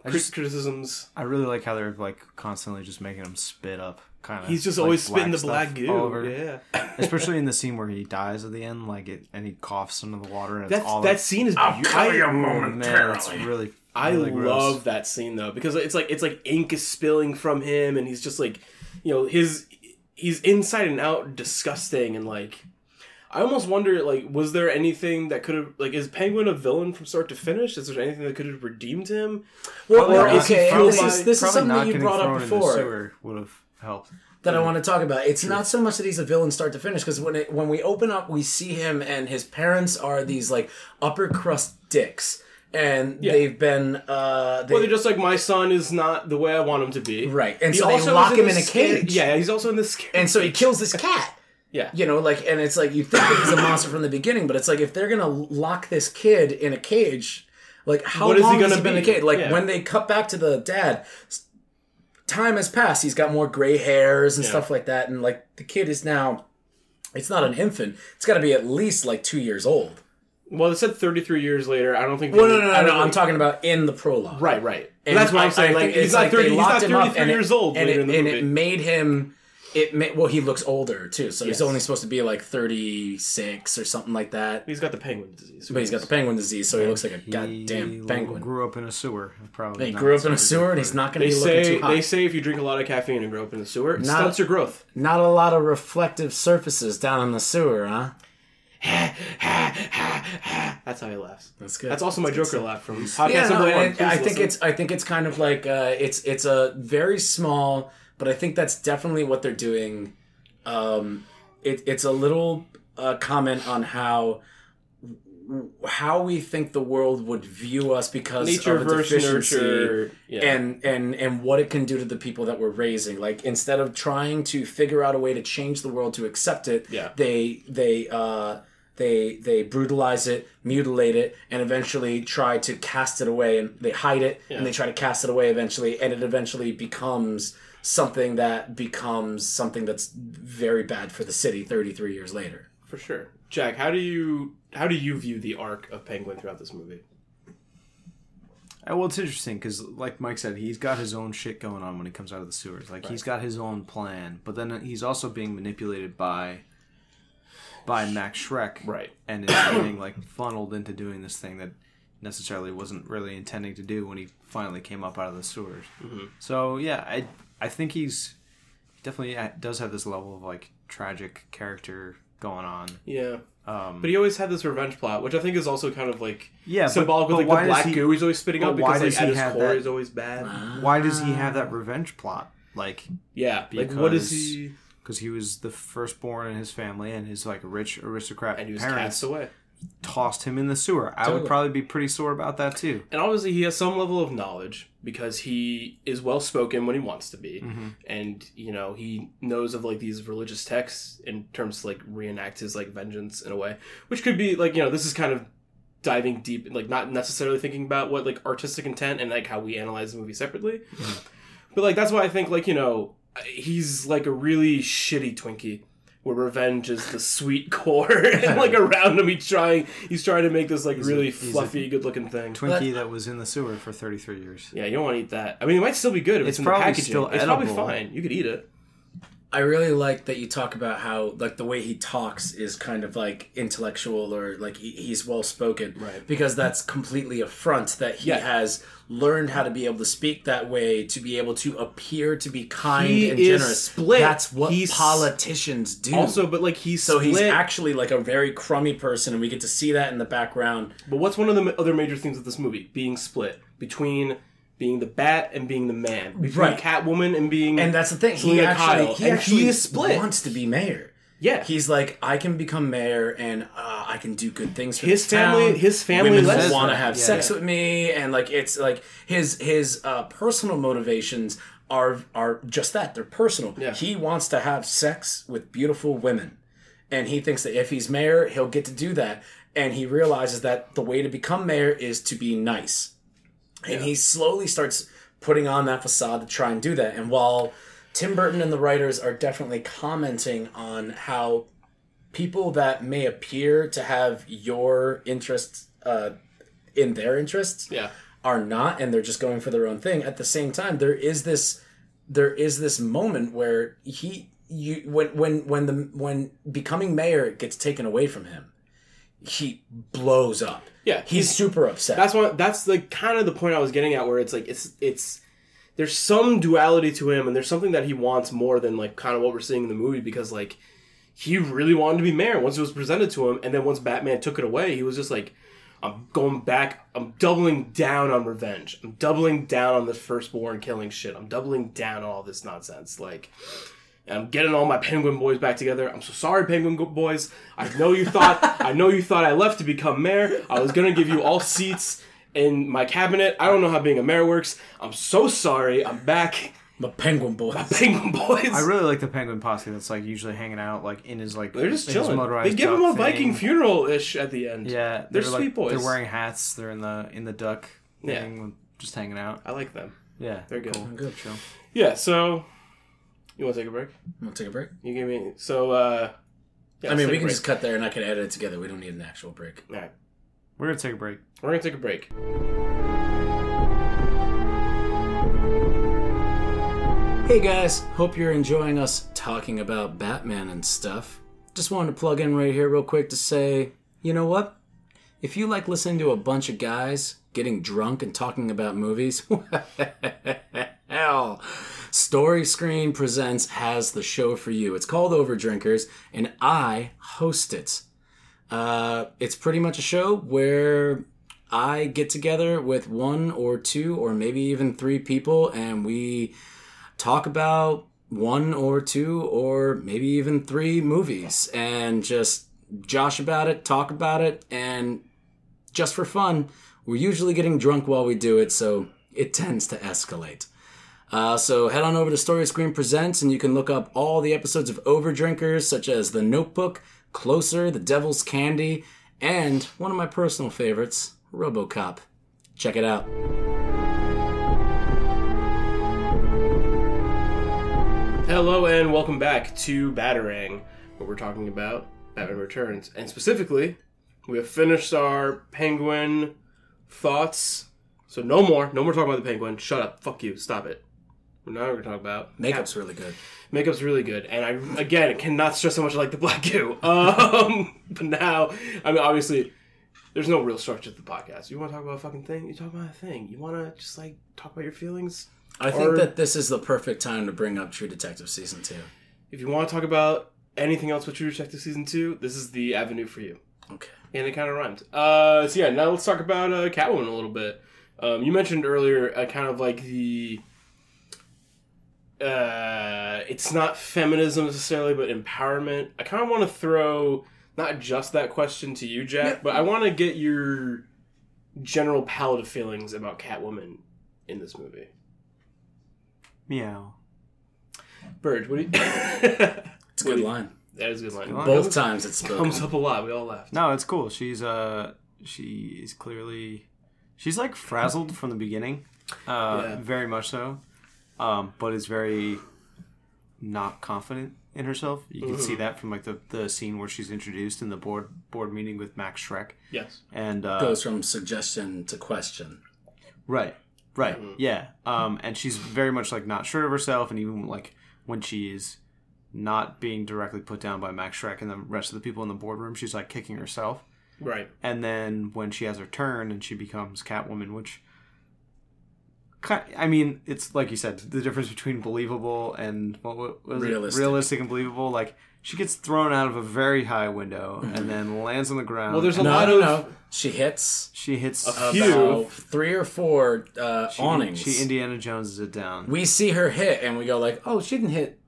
crit- just- criticisms. I really like how they're like constantly just making him spit up. Kind of. He's just always spitting the black goo. Over. Yeah, Especially in the scene where he dies at the end, like it, and he coughs into the water, and it's that's all that scene is I'll beautiful. kill you Oh, man, that's really. I really gross. love that scene though because it's like it's like ink is spilling from him and he's just like you know his he's inside and out disgusting and like I almost wonder like was there anything that could have like is Penguin a villain from start to finish? Is there anything that could have redeemed him? well, Or well, is he okay fueled this by- is this is something that you brought up thrown in the before would have helped. that I want to talk about. It's not so much that he's a villain start to finish because when it, when we open up, we see him and his parents are these like upper crust dicks, and they've been uh, they, Well, they're just like my son is not the way I want him to be. right, and He so they lock him in a scary- cage. Yeah, he's also in this. Scary- and so he kills this cat. yeah, You know, like, and it's like you think that he's a monster from the beginning, but it's like if they're gonna lock this kid in a cage, like how What is he long has gonna he been in a cage? Like Yeah. when they cut back to the dad, time has passed. He's got more gray hairs and Yeah. stuff like that, and like the kid is now, it's not an infant. It's got to be at least like two years old. Well, it said 33 years later. I don't think. Well, they- no, no, no, no. I'm talking about in the prologue. Right, right. And that's what I- I'm saying. I, like, he's not like 30. He's not 33 and it- years old and later it, in the and movie. it made him. It ma- well, he looks older too, so he's Yes. only supposed to be like 36 or something like that. He's got the penguin disease. But he's got the penguin disease, so he looks like a He goddamn penguin. Grew up in a sewer. Probably. He not grew up in a sewer, and he's not going They to be looking say too hot. they say if you drink a lot of caffeine and grow up in the sewer, it Not- stunts your growth. Not a lot of reflective surfaces down in the sewer, huh? That's how he laughs. That's good. That's also my That's good Joker laugh from podcast Yeah, number and one. it- Please I think listen. it's I think it's kind of like uh, it's it's a very small, but I think that's definitely what they're doing. Um, it, it's a little uh, comment on how how we think the world would view us because nature of a versus deficiency. Yeah. and and and what it can do to the people that we're raising like instead of trying to figure out a way to change the world to accept it Yeah. they they uh they they brutalize it mutilate it and eventually try to cast it away and they hide it and they try to cast it away eventually and it eventually becomes something that becomes something that's very bad for the city 33 years later for sure. Jack, how do you how do you view the arc of Penguin throughout this movie? Uh, Well, it's interesting because, like Mike said, he's got his own shit going on when he comes out of the sewers. Like he's got his own plan, but then he's also being manipulated by by Max Shreck, Right. And is being like funneled into doing this thing that necessarily wasn't really intending to do when he finally came up out of the sewers. So yeah, I I think he's definitely does have this level of like tragic character going on. Yeah. Um, But he always had this revenge plot, which I think is also kind of like Yeah, symbolic but why like the black he- goo he's always spitting but out because like at he his core that- he's always bad. why does he have that revenge plot? Like yeah. Like what is he because he was the firstborn in his family and his like rich aristocrat and he was parents cast away. tossed him in the sewer. I would probably be pretty sore about that too. And obviously, he has some level of knowledge because he is well spoken when he wants to be, Mm-hmm. and you know he knows of like these religious texts in terms to like reenact his like vengeance in a way, which could be like you know this is kind of diving deep, like not necessarily thinking about what like artistic intent and like how we analyze the movie separately, but like that's why I think like you know he's like a really shitty Twinkie. Where revenge is the sweet core, and like around him, he's trying. He's trying to make this like a- really he's a fluffy, good-looking thing. Twinkie that was in the sewer for 33 years. Yeah, you don't want to eat that. I mean, it might still be good if it's, It's in the probably packaging. still it's probably fine. You could eat it. I really like that you talk about how like the way he talks is kind of like intellectual or like he, he's well spoken, Right. Because that's completely a front that he Yeah. has learned how to be able to speak that way, to be able to appear to be kind He and generous. split. That's what He's- politicians do. Also, but like he's so he's actually like a very crummy person, and we get to see that in the background. but what's one of the other major themes of this movie? Being split between being the bat and being the man, between Right. Catwoman and being And that's the thing. He Selina actually, Kyle. he And actually he is split. wants to be mayor. yeah. He's like, I can become mayor, and uh, I can do good things for His family- town. his family Women want to have Yeah. sex with me, and like it's like his his uh, personal motivations are are just that. They're personal. Yeah. He wants to have sex with beautiful women, and he thinks that if he's mayor, he'll get to do that. And he realizes that the way to become mayor is to be nice, and he slowly starts putting on that facade to try and do that. And while Tim Burton and the writers are definitely commenting on how people that may appear to have your interests uh, in their interests yeah. are not and they're just going for their own thing at the same time there is this there is this moment where he you when when when the when becoming mayor gets taken away from him he blows up Yeah, he's he's- super upset That's what. That's like kind of the point I was getting at, where it's like it's it's there's some duality to him, and there's something that he wants more than like kind of what we're seeing in the movie because like he really wanted to be mayor once it was presented to him, and then once Batman took it away, he was just like. I'm going back. I'm doubling down on revenge. I'm doubling down on the firstborn killing shit. I'm doubling down on all this nonsense. Like, I'm getting all my penguin boys back together. I'm so sorry, penguin boys. I know you thought I know you thought I left to become mayor. I was gonna give you all seats in my cabinet. I don't know how being a mayor works. I'm so sorry. I'm back. the penguin boys The Penguin boys. I really like the penguin posse that's like usually hanging out like in his like they're just in his chilling. motorized They give him duck a Viking funeral ish at the end. Yeah, they're, like, sweet boys. They're wearing hats. They're in the in the duck Yeah. thing, just hanging out. I like them. Yeah, They're good. Cool. good Chill. Yeah. So, you want to take a break? we'll take a break You gave me so. uh yeah, i mean we can break. just cut there and i can edit it together we don't need an actual break All right, We're gonna take a break. we're gonna take a break. Hey guys, hope you're enjoying us talking about Batman and stuff. Just wanted to plug in right here, real quick, to say, you know what? If you like listening to a bunch of guys getting drunk and talking about movies, hell, Story Screen Presents has the show for you. It's called Overdrinkers, and I host it. Uh, it's pretty much a show where I get together with one or two or maybe even three people, and we talk about one or two or maybe even three movies and just josh about it, talk about it, and just for fun. We're usually getting drunk while we do it, so it tends to escalate. Uh, so head on over to Story Screen Presents and you can look up all the episodes of Overdrinkers, such as The Notebook, Closer, The Devil's Candy, and one of my personal favorites, Robocop. Check it out. Hello and welcome back to Batarang, where we're talking about Batman Returns, and specifically, we have finished our Penguin thoughts. So no more, no more talking about the Penguin. Shut up, fuck you, stop it. Now we're gonna talk about Makeup's really good. Makeup's really good, and I again cannot stress how much I like the black goo. Um, but now, I mean, obviously, there's no real structure to the podcast. You want to talk about a fucking thing? You talk about a thing. You want to just like talk about your feelings. I think Or- that this is the perfect time to bring up True Detective season two. If you want to talk about anything else with True Detective season two, this is the avenue for you. Okay. And it kind of rhymed. Uh, so yeah, now let's talk about uh, Catwoman a little bit. Um, you mentioned earlier, uh, kind of like the. Uh, it's not feminism necessarily, but empowerment. I kind of want to throw not just that question to you, Jack, but I want to get your general palette of feelings about Catwoman in this movie. Meow. Bird, what do you? It's a good line. that is a good line. line. Both times it's comes up a lot. We all laughed. No, it's cool. She's uh she is clearly she's like frazzled from the beginning. Uh Yeah. very much so. Um, but is very not confident in herself. You can see that from like the, the scene where she's introduced in the board board meeting with Max Shreck. Yes. And uh Goes from suggestion to question. Right. Right. Yeah. Um, and she's very much like not sure of herself, and even like when she is not being directly put down by Max Shreck and the rest of the people in the boardroom, she's like kicking herself. Right. And then when she has her turn and she becomes Catwoman, which ki- I mean, it's like you said, the difference between believable and what was Realistic. it? Realistic and believable. Like she gets thrown out of a very high window and then lands on the ground. Well, there's a No, lot no, of no. She hits she hits A few. about three or four uh, awnings. She Indiana Joneses it down. we see her hit, and we go like, "Oh, she didn't hit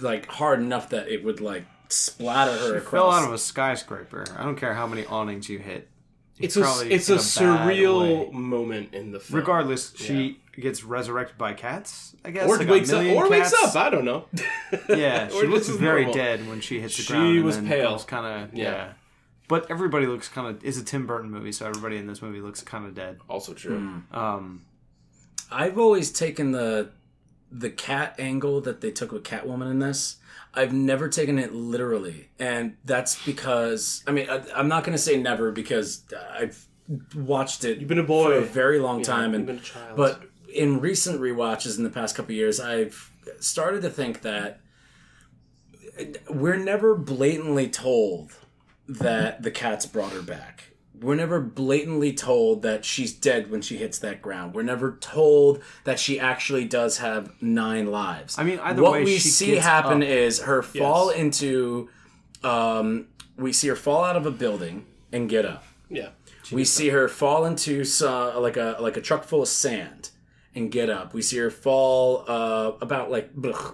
like hard enough that it would like splatter her She across." fell out of a skyscraper. I don't care how many awnings you hit. It's a it's in a surreal way. moment in the film. Regardless, she gets resurrected by cats. I guess or like wakes up, million or wakes up. I don't know. Yeah, she looks very normal. dead when she hits the She ground. She was then pale. Kind of Yeah. yeah. But everybody looks kind of. It's a Tim Burton movie, so everybody in this movie looks kind of dead. Also true. Um, I've always taken the the cat angle that they took with Catwoman in this. I've never taken it literally, and that's because I mean I, I'm not going to say never because I've watched it. You've been a boy. for a very long time, you've and been a child. but in recent rewatches in the past couple years, I've started to think that we're never blatantly told that the cats brought her back. We're never blatantly told that she's dead when she hits that ground. We're never told that she actually does have nine lives. I mean, either what way, we see happen up. is her fall into. Um, we see her fall out of a building and get up. yeah. We see her fall into uh, like a like a truck full of sand and get up. We see her fall uh, about like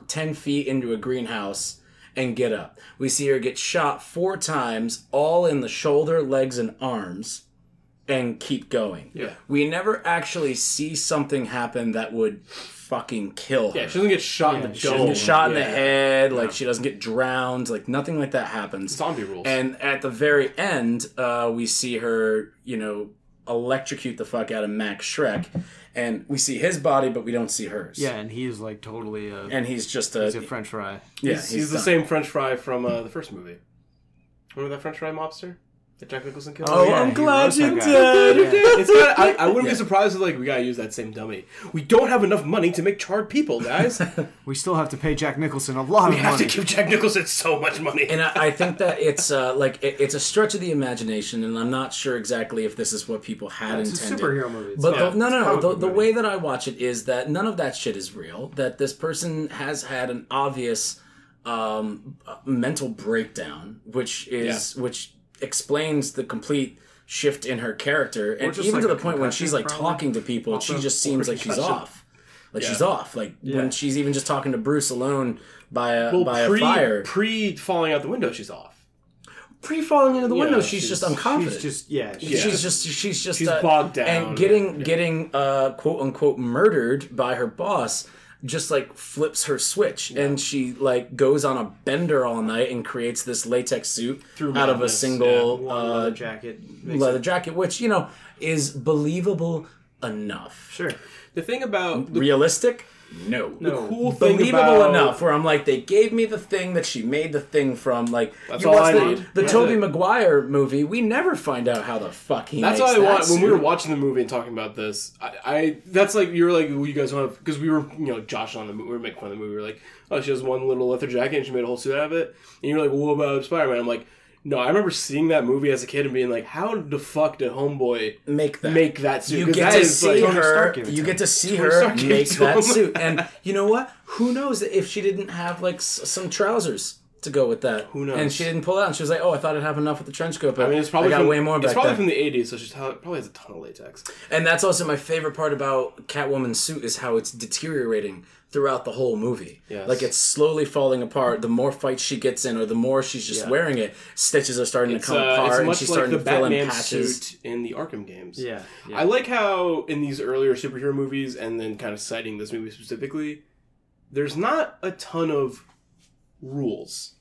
ten feet into a greenhouse and get up. We see her get shot four times, all in the shoulder, legs, and arms, and keep going. Yeah. We never actually see something happen that would fucking kill her. Yeah, she doesn't get shot in the she She doesn't get shot in the Yeah. head, like she doesn't get drowned, like nothing like that happens. Zombie rules. And at the very end, uh, we see her, you know, electrocute the fuck out of Max Shreck, and we see his body, but we don't see hers. yeah, and he's like totally a, and he's just a, he's a French fry. yeah, he's, he's the same French fry from uh, the first movie. Remember that French fry mobster that Jack Nicholson killed? Oh, yeah, I'm glad you did. Yeah. It's kinda, I, I wouldn't Yeah. be surprised if like we gotta use that same dummy. We don't have enough money to make charred people, guys. We still have to pay Jack Nicholson a lot we of have money. to give Jack Nicholson so much money. And I, I think that it's uh, like it, it's a stretch of the imagination, and I'm not sure exactly if this is what people had it's a intended. superhero movie. It's But not- the, no, it's no, no. comic The, book the movie. way that I watch it is that none of that shit is real. That this person has had an obvious um, uh, mental breakdown, which is which explains the complete shift in her character, and even like to the point when she's like talking to people, she just seems like she's off. Like Yeah. she's off. Like Yeah. when she's even just talking to Bruce alone by a well, by pre a fire, pre falling out the window, she's off. pre falling into the Yeah, window, she's, she's- just unconfident. She's just yeah. She's. She's just she's just She's uh, bogged down. and getting getting uh quote unquote murdered by her boss just like flips her switch and she like goes on a bender all night and creates this latex suit Through out of a single one uh, leather jacket. leather it- jacket which you know is believable enough Sure. The thing about the realistic no No. cool thing believable about enough where I'm like they gave me the thing that she made the thing from like That's you all watch I the, need. the That's Tobey. Maguire movie we never find out how the fuck he That's makes what I that want. When we were watching the movie and talking about this, I, I that's like you were like, well, you guys want to because we were you know joshing on the movie, we were making fun of the movie. We were like, oh, she has one little leather jacket and she made a whole suit out of it. And you're like, well, what about Spider Man? I'm like, no, I remember seeing that movie as a kid and being like, how the fuck did Homeboy make that. make that suit? You get to see like- her. Stark gave it you get to see Tony her Stark make that suit. And you know what? Who knows if she didn't have like s- some trousers to go with that. Who knows? And she didn't pull out. And she was like, "Oh, I thought I'd have enough with the trench coat, but I mean, it's probably I got from, way more It's back probably then." from the '80s, so she probably has a ton of latex. And that's also my favorite part about Catwoman's suit is how it's deteriorating throughout the whole movie. Yes. Like it's slowly falling apart. The more fights she gets in, or the more she's just Yeah. wearing it, stitches are starting It's, to come uh, apart, it's and she's like starting the to fill in patches. suit in the Arkham games. Yeah, yeah. I like how in these earlier superhero movies, and then kind of citing this movie specifically, there's not a ton of rules.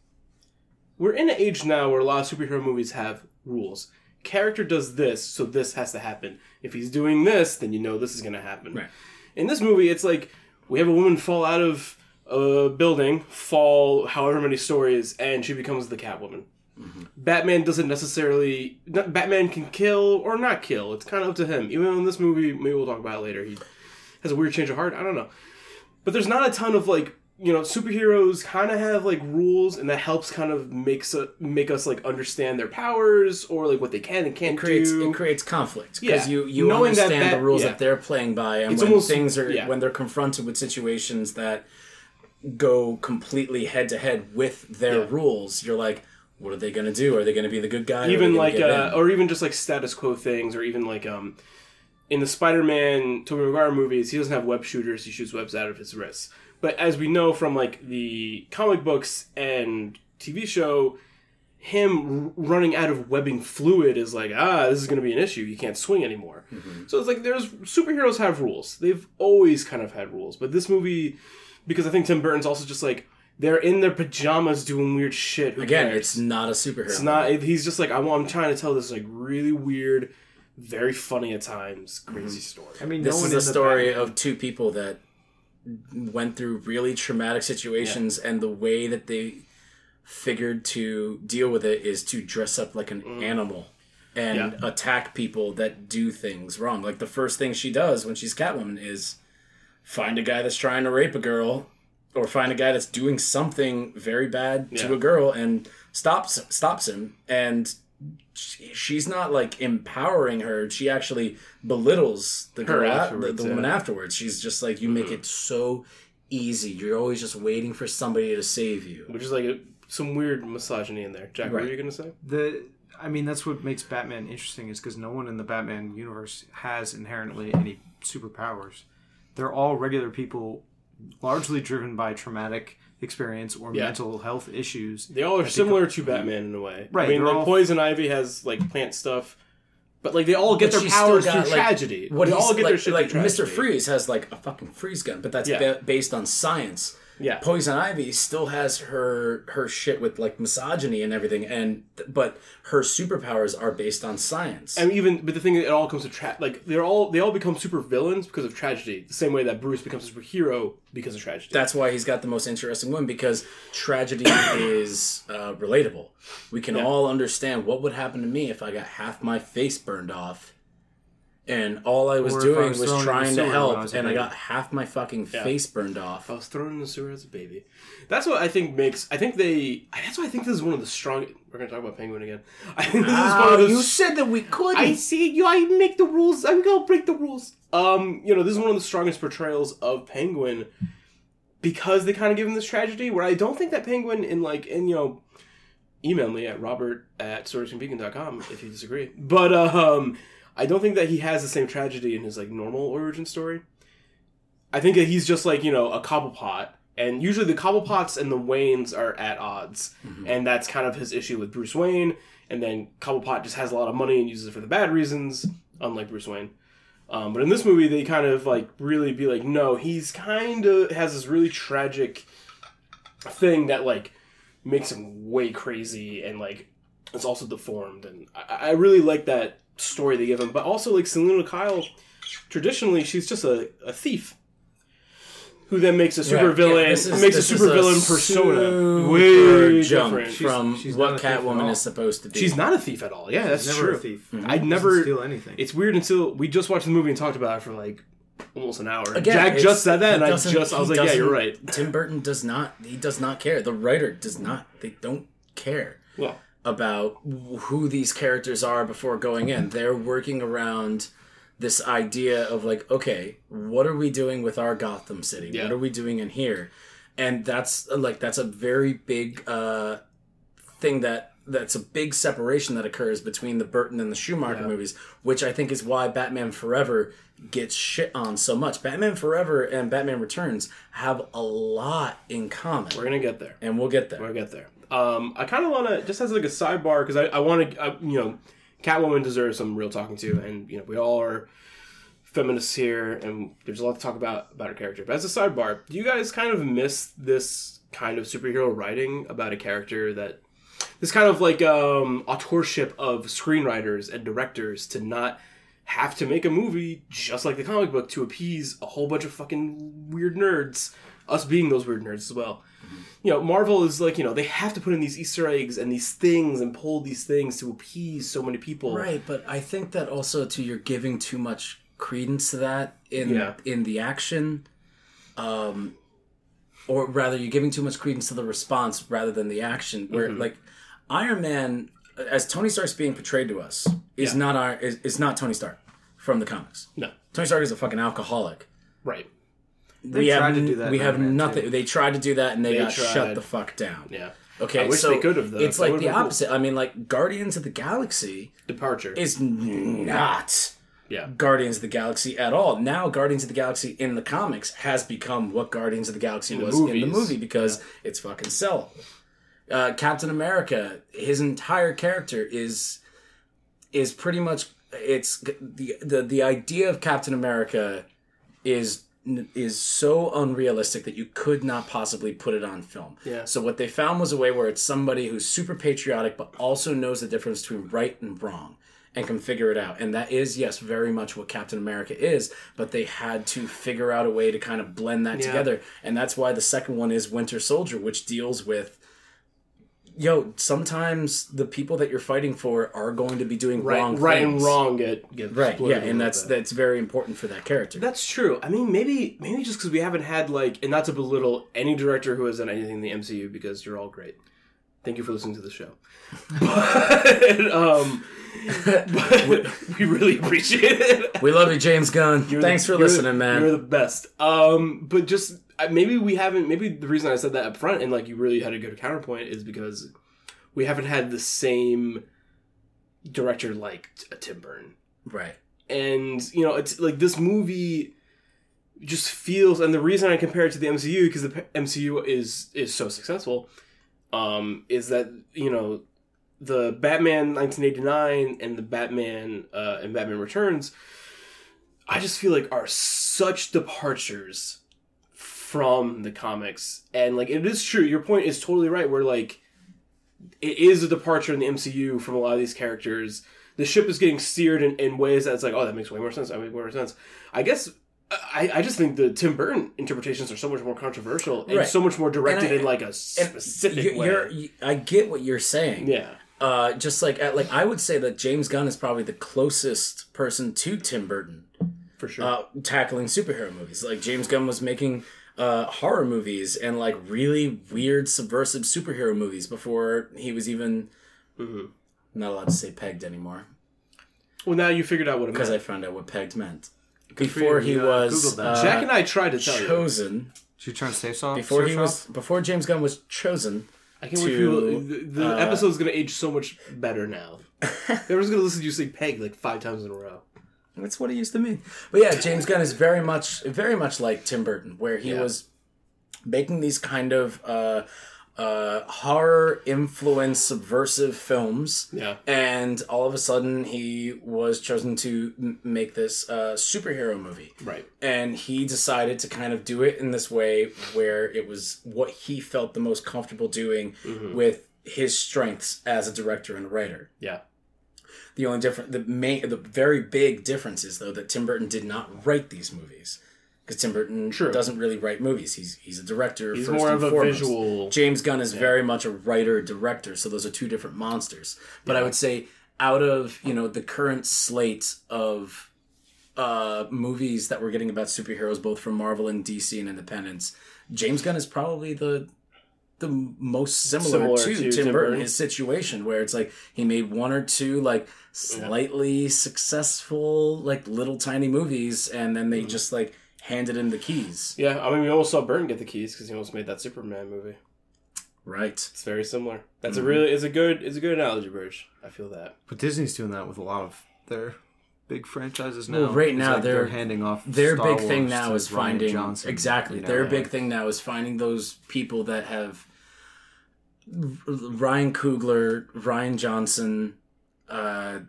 We're in an age now where a lot of superhero movies have rules. Character does this, so this has to happen. If he's doing this, then you know this is going to happen. Right. In this movie, it's like we have a woman fall out of a building, fall however many stories, and she becomes the Catwoman. Mm-hmm. Batman doesn't necessarily. not- Batman can kill or not kill. It's kind of up to him. Even in this movie, maybe we'll talk about it later. He has a weird change of heart. I don't know, but there's not a ton of like you know superheroes kind of have like rules, and that helps kind of makes a, make us like understand their powers or like what they can and can't It creates do. it creates conflict because Yeah. you you Knowing understand that- the rules yeah. that they're playing by, and It's when almost- things are yeah. when they're confronted with situations that go completely head to head with their rules, you're like, what are they going to do? Are they going to be the good guy? or are they even gonna like uh, or even just like status quo things or even like um in the spider-man Tobey Maguire movies he doesn't have web shooters he shoots webs out of his wrists but as we know from like the comic books and tv show him r- running out of webbing fluid is like ah this is going to be an issue he can't swing anymore so it's like there's superheroes have rules they've always kind of had rules but this movie because i think tim burton's also just like they're in their pajamas doing weird shit Who again, cares? it's not a superhero. It's not. He's just like I want. I'm trying to tell this like really weird, very funny at times, crazy story. I mean, This no one is a story Batman- of two people that went through really traumatic situations, and the way that they figured to deal with it is to dress up like an animal and Mm. Yeah. attack people that do things wrong. Like the first thing she does when she's Catwoman is find a guy that's trying to rape a girl or find a guy that's doing something very bad to a girl and stops stops him and she, she's not like empowering her she actually belittles the girl a- the, the yeah. woman afterwards she's just like you make mm-hmm. it so easy you're always just waiting for somebody to save you Which is like a, some weird misogyny in there. Jack, what are you gonna say? the I mean that's what makes Batman interesting is because no one in the Batman universe has inherently any superpowers. They're all regular people, largely driven by traumatic experience or Yeah. mental health issues. They all are similar to Batman in a way. Right, I mean, like all- Poison Ivy has like plant stuff, but like they all get But their she's still powers got, through like, tragedy. what they he's all get like, their shit like through Mr. Freeze has like a fucking freeze gun, but that's Yeah. ba- based on science. Yeah. Poison Ivy still has her her shit with like misogyny and everything, and but her superpowers are based on science. And even, but the thing, it all comes to tra- like they're all they all become super villains because of tragedy. The same way that Bruce becomes a superhero because of tragedy. That's why he's got the most interesting one because tragedy is uh, relatable. We can all understand what would happen to me if I got half my face burned off, and all I was Or if I doing was was, thrown in the trying to help, I and I got half my fucking face burned off. I was thrown in the sewer as a baby. That's what I think makes. I think they. That's why I think this is one of the strong. We're gonna talk about Penguin again. I think this is one of the. you said that we could. I see you. I make the rules. I'm gonna break the rules. Um, you know, this is one of the strongest portrayals of Penguin because they kind of give him this tragedy. Where I don't think that Penguin in like in you know, email me at robert at com if you disagree. But um, I don't think that he has the same tragedy in his like normal origin story. I think that he's just like you know a Cobblepot, and usually the Cobblepots and the Waynes are at odds, and that's kind of his issue with Bruce Wayne. And then Cobblepot just has a lot of money and uses it for the bad reasons, unlike Bruce Wayne. Um, but in this movie, they kind of like really be like, no, he's kind of has this really tragic thing that like makes him way crazy and like it's also deformed. And I, I really like that story they give him. But also like Selina Kyle, traditionally she's just a, a thief who then makes a super Right, villain yeah, is- makes a this super villain persona. super Way jump different. from she's what not a thief at Catwoman is supposed to be. She's not a thief at all. Yeah, that's He's never true. a thief. Mm-hmm. I Doesn't never steal anything. It's weird until we just watched the movie and talked about it for like almost an hour. Again, Jack just said that, and I just I was like, yeah, you're right. Tim Burton does not. He does not care. The writer does not. They don't care Well, about who these characters are before going in. They're working around this idea of like, okay, what are we doing with our Gotham City? Yeah. What are we doing in here? and that's like that's a very big uh, thing that that's a big separation that occurs between the Burton and the Schumacher Yeah. movies, which I think is why Batman Forever gets shit on so much. Batman Forever and Batman Returns have a lot in common, We're gonna get there. and we'll get there. We'll get there. Um, I kind of want to just as like a sidebar because I, I want to, you know, Catwoman deserves some real talking to, and you know we all are feminists here, and there's a lot to talk about about her character. But as a sidebar, do you guys kind of miss this kind of superhero writing about a character that this kind of like um, authorship of screenwriters and directors to not have to make a movie just like the comic book to appease a whole bunch of fucking weird nerds, us being those weird nerds as well. You know, Marvel is like, you know, they have to put in these Easter eggs and these things and pull these things to appease so many people. Right, but I think that also too you're giving too much credence to that in Yeah. in the action, um, or rather you're giving too much credence to the response rather than the action. Where Mm-hmm. like Iron Man, as Tony Stark's being portrayed to us, is Yeah. not our is, is not Tony Stark from the comics. No. Tony Stark is a fucking alcoholic. Right. We tried have to do that we have Man, nothing. They tried to do that and they, They got tried. shut the fuck down. Yeah. Okay, I wish so they could have, though. It's That like the been cool. opposite. I mean, like Guardians of the Galaxy Departure. is not yeah. Guardians of the Galaxy at all. Now, Guardians of the Galaxy in the comics has become what Guardians of the Galaxy the was in the movie because it's fucking sell. Uh, Captain America, his entire character is is pretty much it's the the the idea of Captain America is is so unrealistic that you could not possibly put it on film. Yeah. So what they found was a way where it's somebody who's super patriotic but also knows the difference between right and wrong and can figure it out. And that is yes, very much what Captain America is, but they had to figure out a way to kind of blend that Yeah. together. And that's why the second one is Winter Soldier, which deals with yo, sometimes the people that you're fighting for are going to be doing Right, wrong right and wrong get get Right, yeah, and that's bit. that's very important for that character. That's true. I mean, maybe maybe just because we haven't had like, and not to belittle any director who has done anything in the MCU, because you're all great. Thank you for listening to the show. But, um, but we really appreciate it. we love you, James Gunn. You're Thanks the- for listening, man. You're the best. Um, but just maybe we haven't. Maybe the reason I said that up front and like you really had a good counterpoint is because we haven't had the same director like t- Tim Burton right. and you know it's like this movie just feels and the reason i compare it to the mcu because the mcu is is so successful um is that you know the batman 1989 and the batman uh and batman returns i just feel like are such departures from the comics and like it is true your point is totally right where like it is a departure in the mcu from a lot of these characters the ship is getting steered in, in ways that's like, oh, that makes way more sense. That makes way more sense. I guess I, I just think the Tim Burton interpretations are so much more controversial and Right. so much more directed I- in like a specific you- way. you're, you, I get what you're saying. yeah, Uh, just like like I would say that James Gunn is probably the closest person to Tim Burton for sure. uh, tackling superhero movies. Like James Gunn was making uh, horror movies and like really weird subversive superhero movies before he was even Mhm. not allowed to say pegged anymore Well, now you figured out what it because I found out what pegged meant for before you. he uh, was Googled that. uh, Jack and I tried to tell you. chosen She trying to say song before he search was off? before James Gunn was chosen. I can't wait for to, you. The, the uh, episode's gonna age so much better now. Everyone's gonna listen to you say "peg" like five times in a row. That's what he used to mean. But yeah, James Gunn is very much, very much like Tim Burton, where he Yeah. was making these kind of uh, uh, horror influence subversive films. Yeah. And all of a sudden, he was chosen to m- make this uh, superhero movie. Right. And he decided to kind of do it in this way where it was what he felt the most comfortable doing with his strengths as a director and a writer. Yeah. The only different, the main, the very big difference is though that Tim Burton did not write these movies because Tim Burton True. doesn't really write movies. He's he's a director. He's first more and of a foremost. visual. James Gunn is very much a writer director, so those are two different monsters. But I would say out of you know the current slate of uh, movies that we're getting about superheroes, both from Marvel and DC and Independence, James Gunn is probably the the most similar, Similar to, to Tim, Tim Burton. Burton. His situation where it's like he made one or two like slightly successful like little tiny movies, and then they Mm-hmm. just like handed him the keys. Yeah, I mean, we almost saw Burton get the keys because he almost made that Superman movie. Right. It's very similar. That's Mm-hmm. a really, it's a good, it's a good analogy, Burge. I feel that. But Disney's doing that with a lot of their big franchises now. Well, right now like they're- handing off Their Star big thing now is Rian finding Johnson, exactly. you know, Their like- big thing now is finding those people that have Ryan Coogler, Rian Johnson, uh,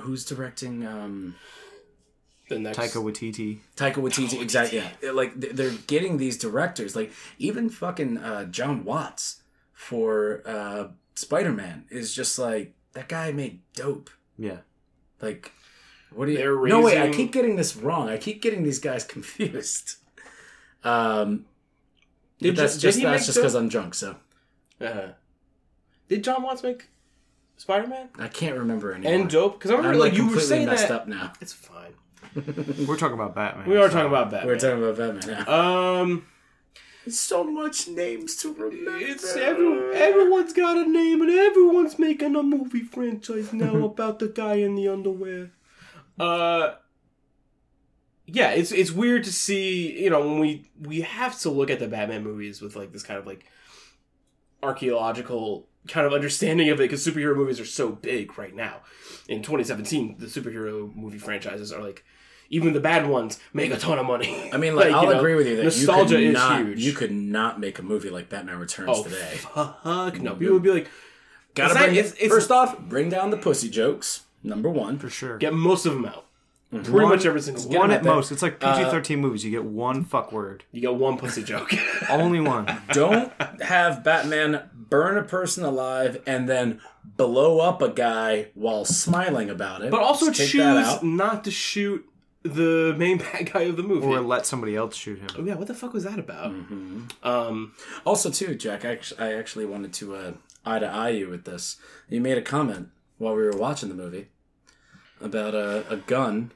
who's directing um, The next, Taika Waititi. Taika Waititi. Exactly. Yeah. Like they're getting these directors, like even fucking uh, John Watts for uh, Spider Man is just like that guy made dope. Yeah. Like, what do you? They're No wait, I keep getting this wrong. I keep getting these guys confused. Um, Did that's ju- did just he that's just because I'm drunk, so uh-huh. did John Watts make Spider Man I can't remember anymore. and Dope? Because I remember I'm like, like you were saying messed that. up now. It's fine. We're talking about Batman. We are so- talking about Batman. We're talking about Batman now. Um, so much names to remember. it's every, everyone's got a name and everyone's making a movie franchise now about the guy in the underwear. Uh, yeah, it's it's weird to see. You know, when we we have to look at the Batman movies with like this kind of like archaeological kind of understanding of it because superhero movies are so big right now. In 2017, the superhero movie franchises are like. Even the bad ones make a ton of money. I mean, like, you I'll know, agree with you that nostalgia you is not, huge. You could not make a movie like Batman Returns Oh today. fuck no! Mm-hmm. People would be like, Gotta It's not- bring it's- it's- first off, bring down the pussy jokes. Number one. For sure. get most of them out. Mm-hmm. Pretty One- much every single Get one at there. most. It's like uh, PG 13 movies. You get one fuck word. You get one pussy joke. Only one. Don't have Batman burn a person alive and then blow up a guy while smiling about it. but also Just choose not to shoot the main bad guy of the movie. Or let somebody else shoot him. oh yeah, what the fuck was that about? Mm-hmm. Um, Also, too, Jack, I actually, I actually wanted to uh, eye to eye you with this. You made a comment while we were watching the movie about a, a gun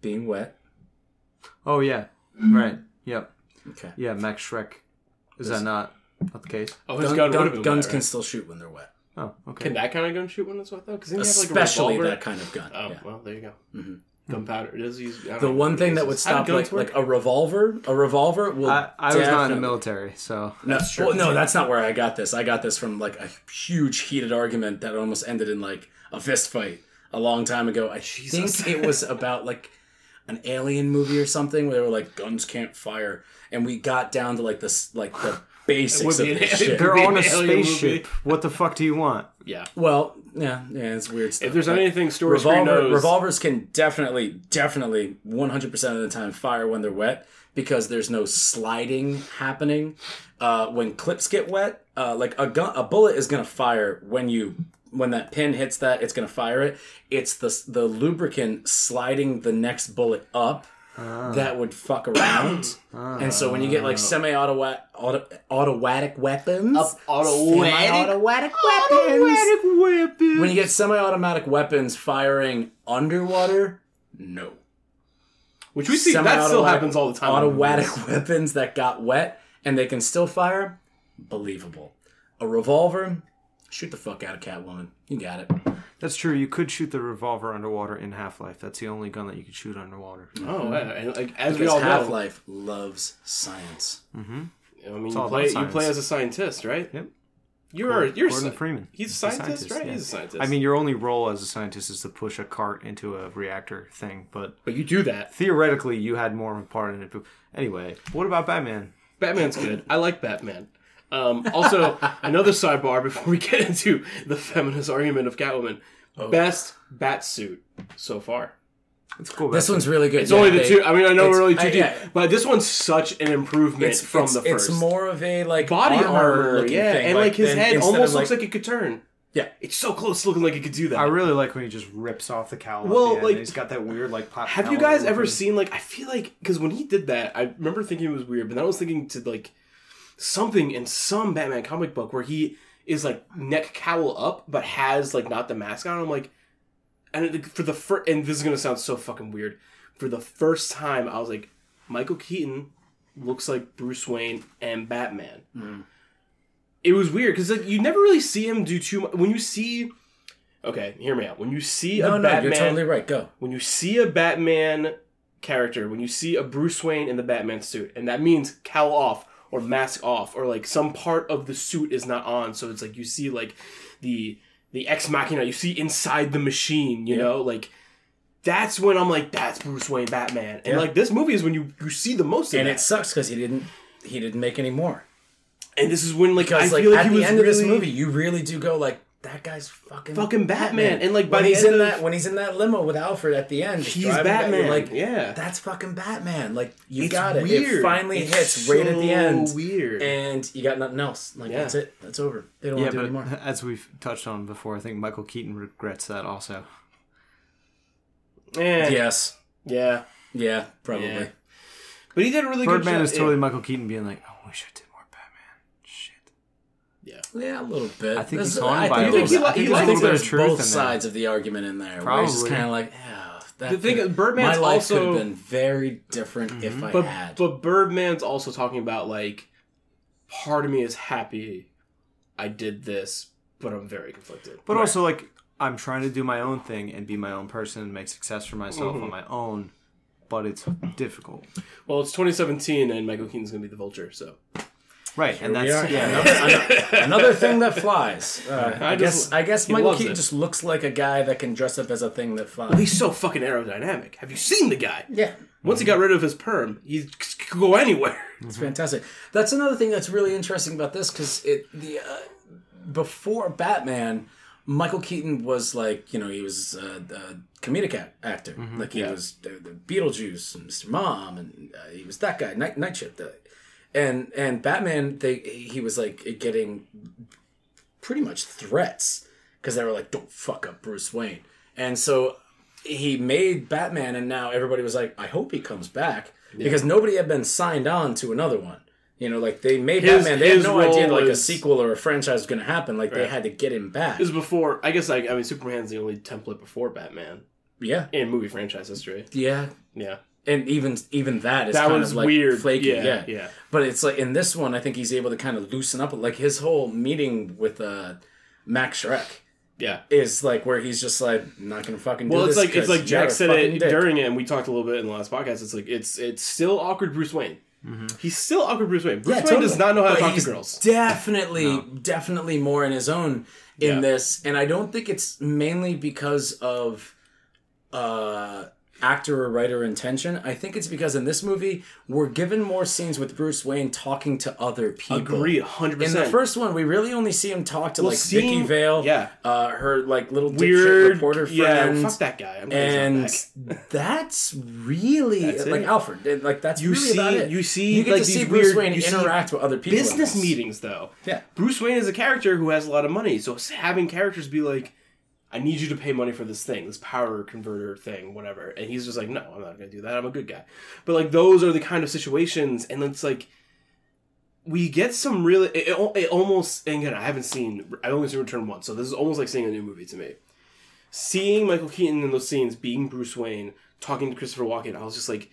being wet. Oh, yeah. Right. Yep. Okay. Yeah, Max Shreck. Is that not, not the case? oh, his Gun- gun, gun- guns wet, can still shoot when they're wet, Oh, okay. Can that kind of gun shoot when it's wet though? Because especially like a that kind of gun. Oh yeah. well, there you go. Mm-hmm. Gunpowder. It does use The know one thing that would stop guns like like a revolver, a revolver will. I, I was not in the military, so. No, That's true. well, no, that's not where I got this. I got this from like a huge heated argument that almost ended in like a fist fight a long time ago. I Jesus. think it was about like an alien movie or something where they were like guns can't fire, and we got down to like this like the basics would of this shit. They're on a spaceship. What the fuck do you want? yeah. Well, yeah, yeah, it's weird stuff. If there's but anything Story Screen revolver, knows, revolvers can definitely, definitely, 100 percent of the time fire when they're wet because there's no sliding happening. Uh, when clips get wet, uh, like a gun, a bullet is gonna fire when you when that pin hits that, it's gonna fire it. It's the the lubricant sliding the next bullet up. That would fuck around, and so when you get like semi-automatic auto, automatic weapons, semi-automatic weapons, weapon. when you get semi-automatic weapons firing underwater, no. Which we see that still happens all the time. in Automatic weapons that got wet and they can still fire, believable. A revolver, shoot the fuck out of Catwoman. You got it. That's true. You could shoot the revolver underwater in Half Life. That's the only gun that you could shoot underwater. Oh, mm-hmm. yeah. and like as we Because all know, Half Life loves science. Mm-hmm. I mean, you play you play as a scientist, right? Yep. You are you're a Gordon sci- Freeman. He's a He's a scientist, scientist, right? yeah. He's a scientist. I mean, your only role as a scientist is to push a cart into a reactor thing, but but you do that. theoretically, you had more of a part in it. But anyway, what about Batman? Batman's good. I like Batman. Um, also, another sidebar before we get into the feminist argument of Catwoman. Oh. Best bat suit so far. It's cool. This one's really good. It's only the they- two. I mean, I know it's- we're only two I- deep, yeah. but this one's such an improvement It's from it's, the first. It's more of a like body armor, looking yeah, thing, and like his head almost looks like it could turn. yeah. It's so close looking like it could do that. I really like when he just rips off the cowl. at Well, the end, like- and he's got that weird like. Pop Have you guys ever looking- seen like I feel like because when he did that, I remember thinking it was weird, but then I was thinking to like something in some Batman comic book where he is like neck cowl up but has like not the mask on. I'm like, and for the first, and this is gonna sound so fucking weird. For the first time, I was like, Michael Keaton looks like Bruce Wayne and Batman. Hmm. It was weird because like you never really see him do too much. When you see, okay, hear me out. When you see No, a no, Batman, you're totally right. Go. when you see a Batman character when you see a Bruce Wayne in the Batman suit, and that means cowl off or mask off, or like some part of the suit is not on. So it's like you see like the the ex machina you see inside the machine. You know, like that's when I'm like, that's Bruce Wayne Batman, and Yeah. like this movie is when you you see the most of and that. it sucks because he didn't he didn't make any more. and this is when like Because I like feel like at he the end of this movie, you really do go like that guy's fucking Fucking Batman. And, like, by when the he's end in of- that when he's in that limo with Alfred at the end, He's driving back, Batman. like yeah. that's fucking Batman. Like you It's got it. weird. It finally It's hits right at the end, Weird. and you got nothing else. Like Yeah. that's it. That's over. They don't Yeah, want to do but anymore. as we've touched on before, I think Michael Keaton regrets that also. Eh, Yes. Yeah. Yeah. Probably. Yeah. But he did a really good Birdman is totally Michael Keaton being like, "Oh, we should do more Batman." Shit. Yeah, a little bit. I think There's- he's haunted I by think a there's- little- I I think think there's- there's a little bit of truth in both there. sides of the argument in there. Where it's just Probably. kind of like, yeah, that The thing could- Birdman's my life also- could have been very different if I But had. but Birdman's also talking about like part of me is happy I did this, but I'm very conflicted. But also, like, I'm trying to do my own thing and be my own person and make success for myself Mm-hmm. on my own, but it's difficult. Well, it's 2017 and Michael Keaton's gonna be the Vulture, so Right, and that's yeah. another, another- another thing that flies. Uh, I, I guess just- I guess Michael Keaton it. just looks like a guy that can dress up as a thing that flies. he's so fucking aerodynamic. Have you seen the guy? yeah, Once he got rid of his perm, he could go anywhere. it's fantastic. That's another thing that's really interesting about this because it the uh, before Batman, Michael Keaton was like you know he was a, a comedic act- actor, like he Yeah. was the, the Beetlejuice and Mr. Mom, and uh, he was that guy, Night Night Shift, and and Batman they he was like getting pretty much threats because they were like, "Don't fuck up Bruce Wayne," and so he made Batman, and now everybody was like, "I hope he comes back," because nobody had been signed on to another one. You know, like they made His- Batman, they had no idea like a sequel or a franchise was going to happen. Like they had to get him back. Is before. I guess like I mean, Superman's the only template before Batman Yeah, in movie franchise history. yeah, Yeah, and even even that is that kind was of like weird. flaky. Yeah, Yeah, yeah. But it's like in this one, I think he's able to kind of loosen up. Like his whole meeting with uh, Max Shreck yeah. is like where he's just like, "I'm not gonna fucking." Well, do it's this like it's like Jack said it dick." during it, and we talked a little bit in the last podcast. It's like it's it's still awkward Bruce Wayne. He's still awkward Bruce Wayne. Bruce Yeah, Wayne does not know how to But talk to girls. Definitely, definitely more in his own in Yeah. this, and I don't think it's mainly because of uh actor or writer intention. I think it's because in this movie we're given more scenes with Bruce Wayne talking to other people. Agree, hundred percent. In the first one, we really only see him talk to Well, like seeing- Vicki Vale, yeah. uh, her like little Weird reporter Yeah, friend, fuck that guy. I'm glad he's not and that's really That's like. Alfred. Like that's You really see- about it. you see, you get like, to see Bruce weird- Wayne you interact with other people. business meetings though. Yeah. Bruce Wayne is a character who has a lot of money, so having characters be like, "I need you to pay money for this thing, this power converter thing, whatever," and he's just like, "No, I'm not going to do that. I'm a good guy." But like those are the kind of situations, and it's like we get some really. It, it, almost and again, I haven't seen. I've only seen Return once, so this is almost like seeing a new movie to me. Seeing Michael Keaton in those scenes, being Bruce Wayne, talking to Christopher Walken, I was just like.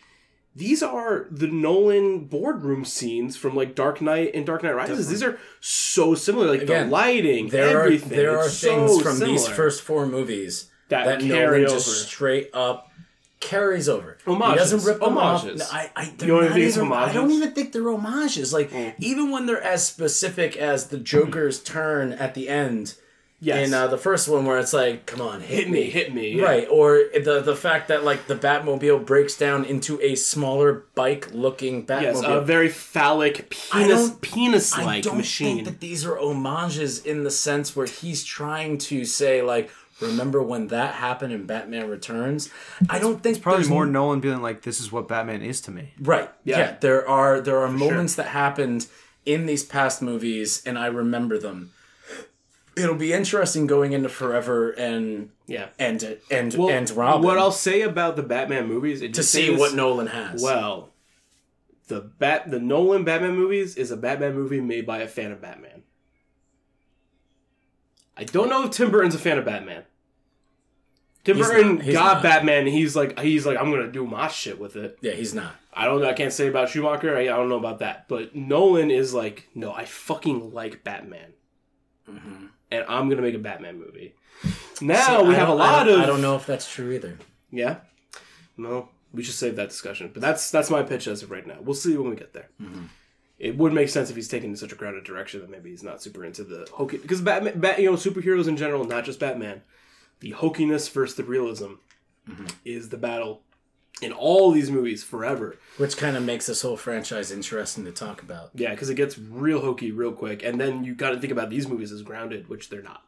These are the Nolan boardroom scenes from like Dark Knight and Dark Knight Rises. These are so similar, like Again, the lighting, There everything. are there are things so from these first four movies That that, carry Nolan just straight up carries over. Homages. He doesn't rip them Homages. off. I, I, You don't not think even, I don't even think they're homages. Like Mm. even when they're as specific as the Joker's turn at the end Yes. in uh, the first one, where it's like, "Come on, hit, hit me, hit me. yeah. Right, or the the fact that like the Batmobile breaks down into a smaller bike-looking Batmobile. Yes, a very phallic I penis don't- penis I like don't machine. think that these are homages in the sense where he's trying to say like, remember when that happened in Batman Returns? I don't think it's Probably there's more Nolan being like, "This is what Batman is to me." Right. Yeah. Yeah. There are there are moments that happened in these past movies, and I remember them. It'll be interesting going into Forever and yeah. and and Well, and Robin What I'll say about the Batman movies to see what Nolan has. Well, the Bat the Nolan Batman movies is a Batman movie made by a fan of Batman. I don't know if Tim Burton's a fan of Batman. Tim He's Burton not. Got not. Batman. He's like he's like I'm gonna do my shit with it. yeah, he's not. I don't know. I can't say about Schumacher. I, I don't know about that. But Nolan is like, no, I fucking like Batman, mm-hmm. And I'm gonna make a Batman movie. Now See, we have a don't- I lot of. I don't know if that's true either. Yeah. Well, we should save that discussion. But that's that's my pitch as of right now. We'll see when we get there. Mm-hmm. It would make sense if he's taking such a grounded direction that maybe he's not super into the hokey because Batman, Bat, you know, superheroes in general, not just Batman, the hokiness versus the realism Mm-hmm. is the battle in all these movies forever. Which kind of makes this whole franchise interesting to talk about. Yeah, because it gets real hokey real quick, and then you got to think about these movies as grounded, which they're not.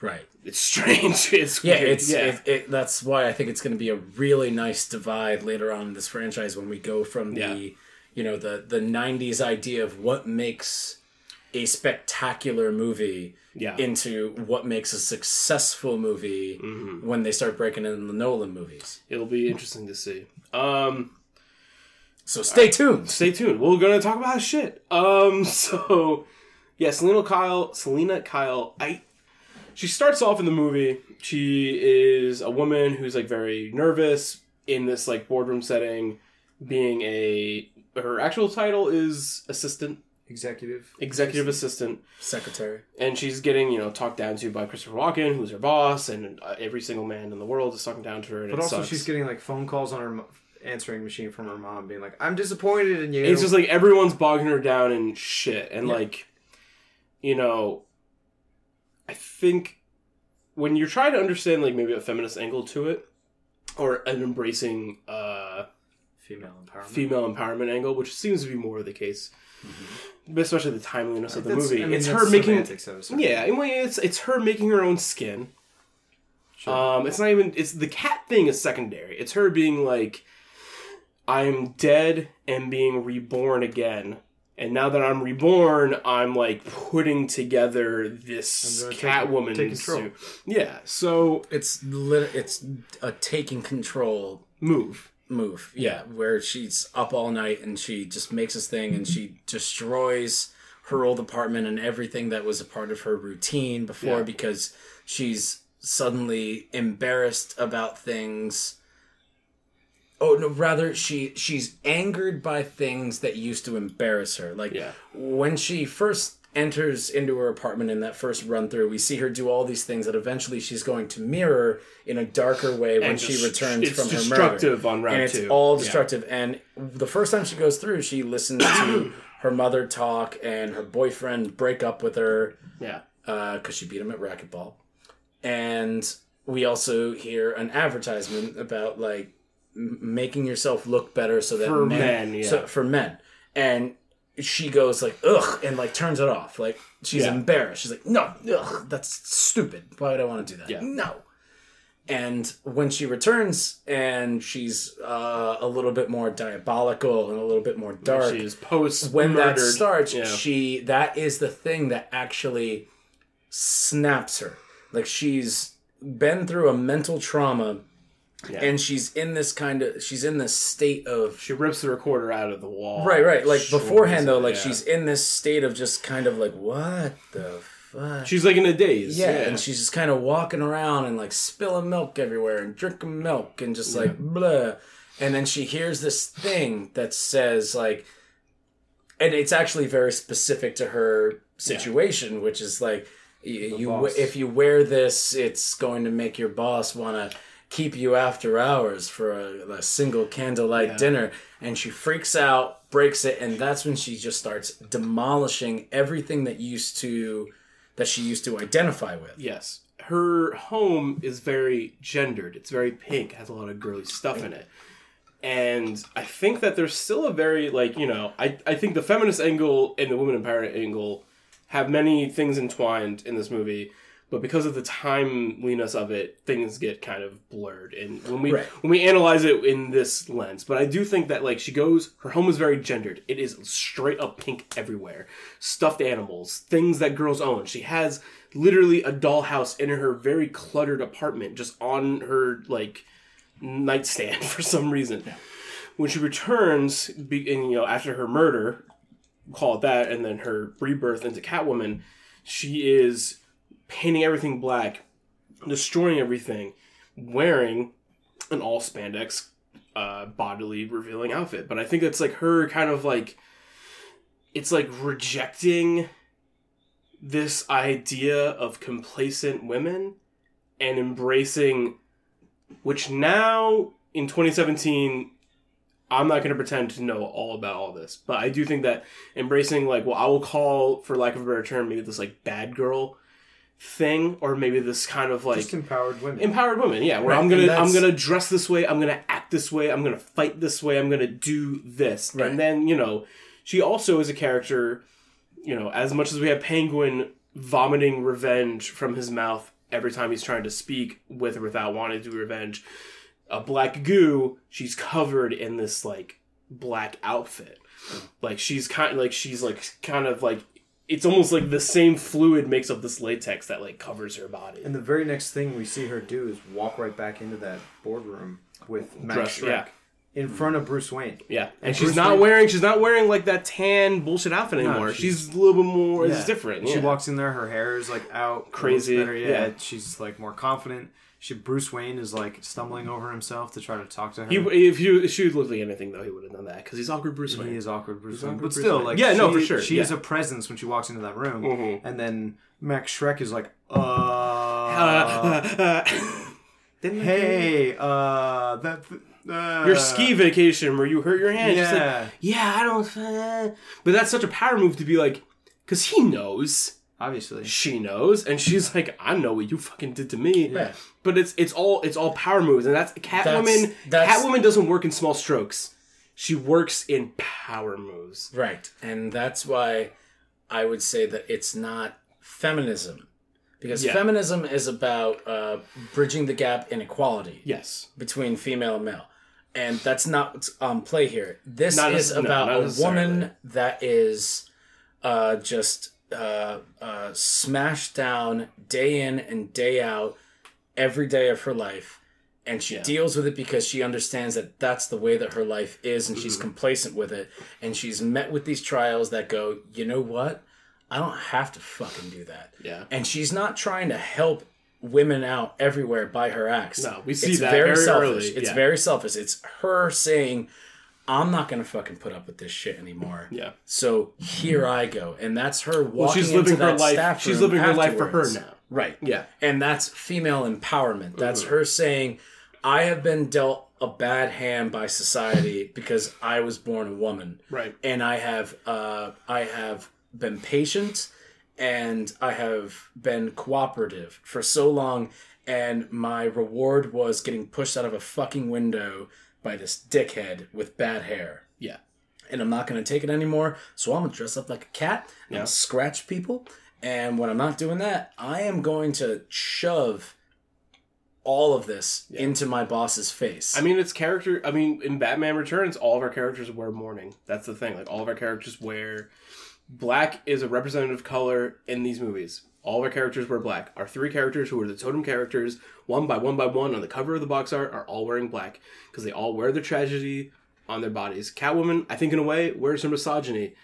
Right. It's strange. It's Yeah, weird. it's yeah. It, it, that's why I think it's going to be a really nice divide later on in this franchise when we go from Yeah. the you know the the 90s idea of what makes a spectacular movie Yeah. into what makes a successful movie Mm-hmm. when they start breaking in the Nolan movies. It'll be interesting to see. Um, So stay tuned. stay tuned. We're gonna talk about shit. Um, so yeah, Selina Kyle. Selina Kyle. I. She starts off in the movie. She is a woman who's like very nervous in this like boardroom setting, being a. Her actual title is assistant, Executive. executive assistant, Secretary. and she's getting you know talked down to by Christopher Walken, who's her boss, and uh, every single man in the world is talking down to her. And But also, sucks. she's getting like phone calls on her mo- answering machine from her mom, being like, "I'm disappointed in you." It's just like everyone's bogging her down and shit. And Yeah. like, you know, I think when you're trying to understand like maybe a feminist angle to it, or an embracing uh, female empowerment. female empowerment angle, which seems to be more of the case, but especially the timeliness of the That's- movie. I mean, it's her making. semantics of a Yeah, it's it's her making her own skin. Sure. Um, it's not even. It's the cat thing is secondary. It's her being like, I'm dead and being reborn again, and now that I'm reborn, I'm like putting together this I'm gonna take- Catwoman take suit. Yeah. So It's lit- it's a taking control move. Move. Yeah, where she's up all night and she just makes this thing and she destroys her old apartment and everything that was a part of her routine before Yeah. because she's suddenly embarrassed about things. Oh no, rather she she's angered by things that used to embarrass her. Like Yeah. when she first enters into her apartment in that first run through, we see her do all these things that eventually she's going to mirror in a darker way when And she returns it's from her murder destructive on round and it's two. all Yeah. destructive. And the first time she goes through, she listens to her mother talk and her boyfriend break up with her Yeah. Uh, because she beat him at racquetball. And we also hear an advertisement about like m- making yourself look better so that For men, men, yeah. so, for men. And she goes like ugh and like turns it off. Like she's Yeah. embarrassed. She's like no, ugh, that's stupid. Why would I want to do that? Yeah. No. And when she returns and she's uh, a little bit more diabolical and a little bit more dark, She's post when that starts, Yeah. she that is the thing that actually snaps her. Like she's been through a mental trauma Yeah. and she's in this kind of she's in this state of she rips the recorder out of the wall. right right like Destroys beforehand though like yeah. she's in this state of just kind of like what the fuck she's like in a daze. yeah, and she's just kind of walking around and like spilling milk everywhere and drinking milk and just like blah. And then she hears this thing that says like, and it's actually very specific to her situation, which is like, you boss. if you wear this, it's going to make your boss want to keep you after hours for a, a single candlelight Yeah. dinner. And she freaks out, breaks it, and that's when she just starts demolishing everything that used to that she used to identify with. Yes. Her home is very gendered. It's very pink, has a lot of girly stuff in it. And I think that there's still a very, like, you know, I, I think the feminist angle and the woman empowerment angle have many things entwined in this movie, but because of the timeliness of it, things get kind of blurred. And when we Right. when we analyze it in this lens, but I do think that like she goes, her home is very gendered. It is straight up pink everywhere, stuffed animals, things that girls own. She has literally a dollhouse in her very cluttered apartment, just on her like nightstand for some reason. When she returns, be, and, you know, after her murder, call it that, and then her rebirth into Catwoman, she is painting everything black, destroying everything, wearing an all spandex, uh, bodily revealing outfit. But I think it's like her kind of like, it's like rejecting this idea of complacent women and embracing which now in 2017, I'm not going to pretend to know all about all this, but I do think that embracing like what I will call, for lack of a better term, maybe this like bad girl thing, or maybe this kind of like Just empowered women. empowered women yeah where Right, i'm gonna i'm gonna dress this way i'm gonna act this way i'm gonna fight this way i'm gonna do this Right. and then you know she also is a character you know as much as we have penguin vomiting revenge from his mouth every time he's trying to speak with or without wanting to do revenge a black goo she's covered in this like black outfit like she's kind like she's like kind of like it's almost like the same fluid makes up this latex that like covers her body and the very next thing we see her do is walk right back into that boardroom with Max Dress- Shreck yeah. in front of Bruce Wayne. Yeah, and, And she's Bruce not Wayne- wearing she's not wearing like that tan bullshit outfit anymore. she's- she's, a little bit more. Yeah. It's different. She yeah. walks in there, her hair is like out, Crazy, looks better, yeah. yeah. she's like more confident. She Bruce Wayne is like stumbling over himself to try to talk to her. He, if you if she would look like anything though, he would have done that because he's awkward Bruce he Wayne. is awkward Bruce He's Wayne, awkward but Bruce still, Wayne. like Yeah, no, she- for sure, She yeah. is a presence when she walks into that room, Mhm. and then Max Shreck is like, uh, Didn't you- hey, uh, that uh, your ski vacation where you hurt your hand. She's like, Yeah, yeah, I don't. Uh, but that's such a power move to be like, because he knows, obviously. she knows, and she's like, I know what you fucking did to me. Yeah. But it's it's all it's all power moves, and that's Catwoman. that's- Catwoman doesn't work in small strokes. She works in power moves. Right. And that's why I would say that it's not feminism. Because Yeah. feminism is about uh, bridging the gap in equality Yes. between female and male. And that's not what's on play here. This Not is necess- about not a woman that is uh, just uh, uh, smashed down day in and day out every day of her life. And she Yeah. deals with it because she understands that that's the way that her life is and Mm-hmm. she's complacent with it. And she's met with these trials that go, you know what? I don't have to fucking do that. Yeah. And she's not trying to help women out everywhere by her acts. No, we see it's that very, very selfish. early, It's yeah. very selfish. It's her saying, "I'm not gonna fucking put up with this shit anymore." Yeah. So here I go, and that's her walking Well, she's living her life. staff She's living her life for her now. Right. Yeah. And that's female empowerment. That's Mm-hmm. her saying, "I have been dealt a bad hand by society because I was born a woman." Right. and I have uh, I have been patient and I have been cooperative for so long, and my reward was getting pushed out of a fucking window by this dickhead with bad hair. Yeah. And I'm not gonna take it anymore, so I'm gonna dress up like a cat and Yeah. scratch people. And when I'm not doing that, I am going to shove all of this into my boss's face. I mean, it's character. I mean, in Batman Returns, all of our characters wear mourning. That's the thing. Like, all of our characters wear black is a representative color in these movies. All of our characters wear black. Our three characters, who are the totem characters, one by one by one on the cover of the box art, are all wearing black because they all wear their tragedy on their bodies. Catwoman, I think, in a way, wears her misogyny.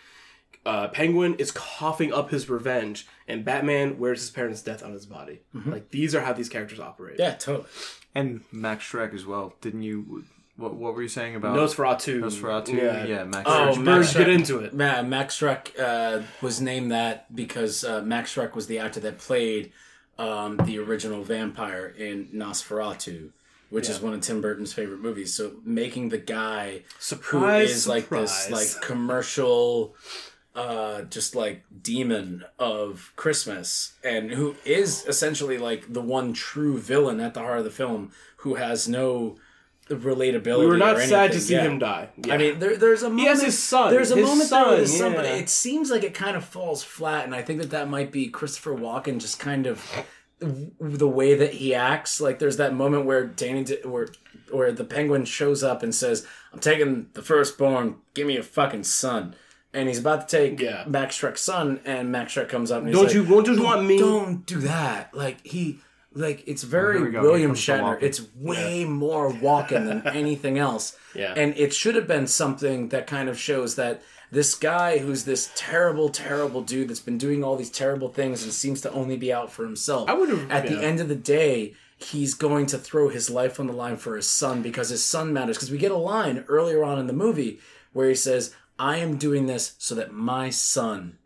Uh, Penguin is coughing up his revenge, and Batman wears his parents' death on his body. Like these are how these characters operate. yeah, totally. And Max Shreck as well. Didn't you? What, what were you saying about Nosferatu. Nosferatu? Yeah, Yeah, Max Oh, Shreck. Max Shreck. get into it. Ma- Max Shreck uh, was named that because uh, Max Shreck was the actor that played um, the original vampire in Nosferatu, which is one of Tim Burton's favorite movies. So making the guy who Surprise, like this like commercial uh just like demon of christmas and who is essentially like the one true villain at the heart of the film who has no relatability We were not sad to see Yeah. him die. Yeah. I mean, there, there's a moment. he has his son. There's a His moment there with his son, son, but it seems like it kind of falls flat, and I think that that might be Christopher Walken just kind of the way that he acts. Like there's that moment where Danny, where where the Penguin shows up and says, "I'm taking the firstborn. Give me a fucking son." And he's about to take Yeah. Max Shreck's son, and Max Shreck comes up and he's don't like, you won't just want me? don't do that. Like he, like it's oh, very we go. Here William Shatner. It's way more Walken than anything else. Yeah. and it should have been something that kind of shows that this guy who's this terrible, terrible dude that's been doing all these terrible things and seems to only be out for himself. I would've- At the end of the day. He's going to throw his life on the line for his son because his son matters. Because we get a line earlier on in the movie where he says, I am doing this so that my son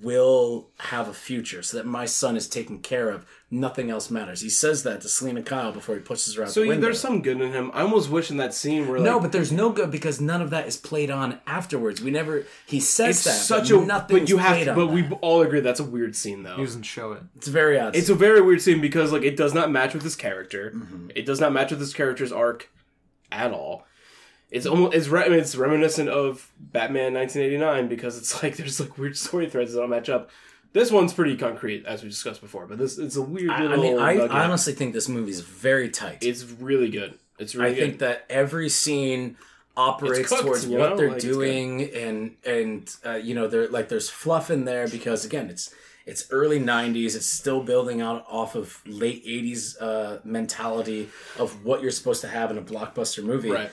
will have a future, so that my son is taken care of. Nothing else matters. He says that to Selina Kyle before he pushes her out So the yeah, window. there's some good in him. I almost wish in that scene where like, no, but there's no good because none of that is played on afterwards. We never. He says it's that, such but a nothing. but you have played to, on but that. we all agree that's a weird scene though. He doesn't show it. It's very odd. It's a very weird scene because like it does not match with his character. Mm-hmm. It does not match with his character's arc at all. It's almost it's re- it's reminiscent of Batman 1989 because it's like there's like weird story threads that don't match up. This one's pretty concrete as we discussed before, but this it's a weird I, little. I mean, I, honestly think this movie is very tight. it's really good. It's really I think that every scene operates cooked, towards what know? they're Like, doing, and and uh, you know, there like there's fluff in there because again, it's it's early '90s. It's still building out off of late '80s uh, mentality of what you're supposed to have in a blockbuster movie. right.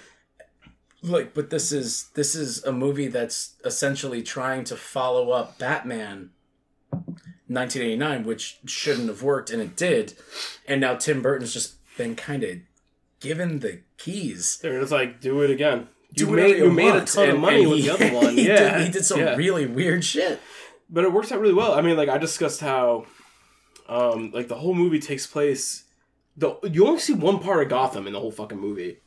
Like, but this is this is a movie that's essentially trying to follow up Batman. 1989, which shouldn't have worked, and it did. And now Tim Burton's just been kind of given the keys. They're just like do it again. You Do whatever made you made a want. ton of And- money and with he- the other one. he yeah, did, he did some yeah. really weird shit. but it works out really well. I mean, like I discussed how, um, like the whole movie takes place. The you only see one part of Gotham in the whole fucking movie,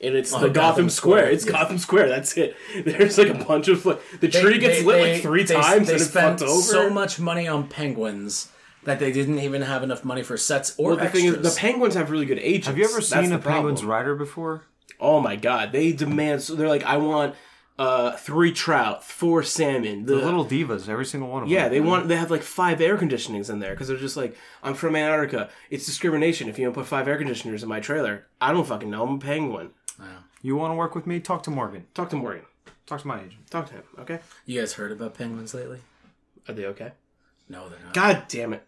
and it's Oh, the Gotham, Gotham Square. Square, It's yeah. Gotham Square. That's it. There's like a bunch of like the tree gets lit like three times They and it's spent fucked over. so much money on penguins that they didn't even have enough money for sets or well, the extras. thing is, the penguins have really good agents. Have you ever seen the a penguin's problem. rider before? Oh my god, they demand. So they're like, I want uh three trout, four salmon. The little divas, every single one of Yeah, them. Yeah, they want they have like five air conditionings in there because they're just like, I'm from Antarctica. It's discrimination if you don't put five air conditioners in my trailer. I don't fucking know. I'm a penguin. You want to work with me? Talk to Morgan. Talk to Morgan. Talk to my agent. Talk to him. Okay. you guys heard about penguins lately? Are they okay? No, they're not. God damn it.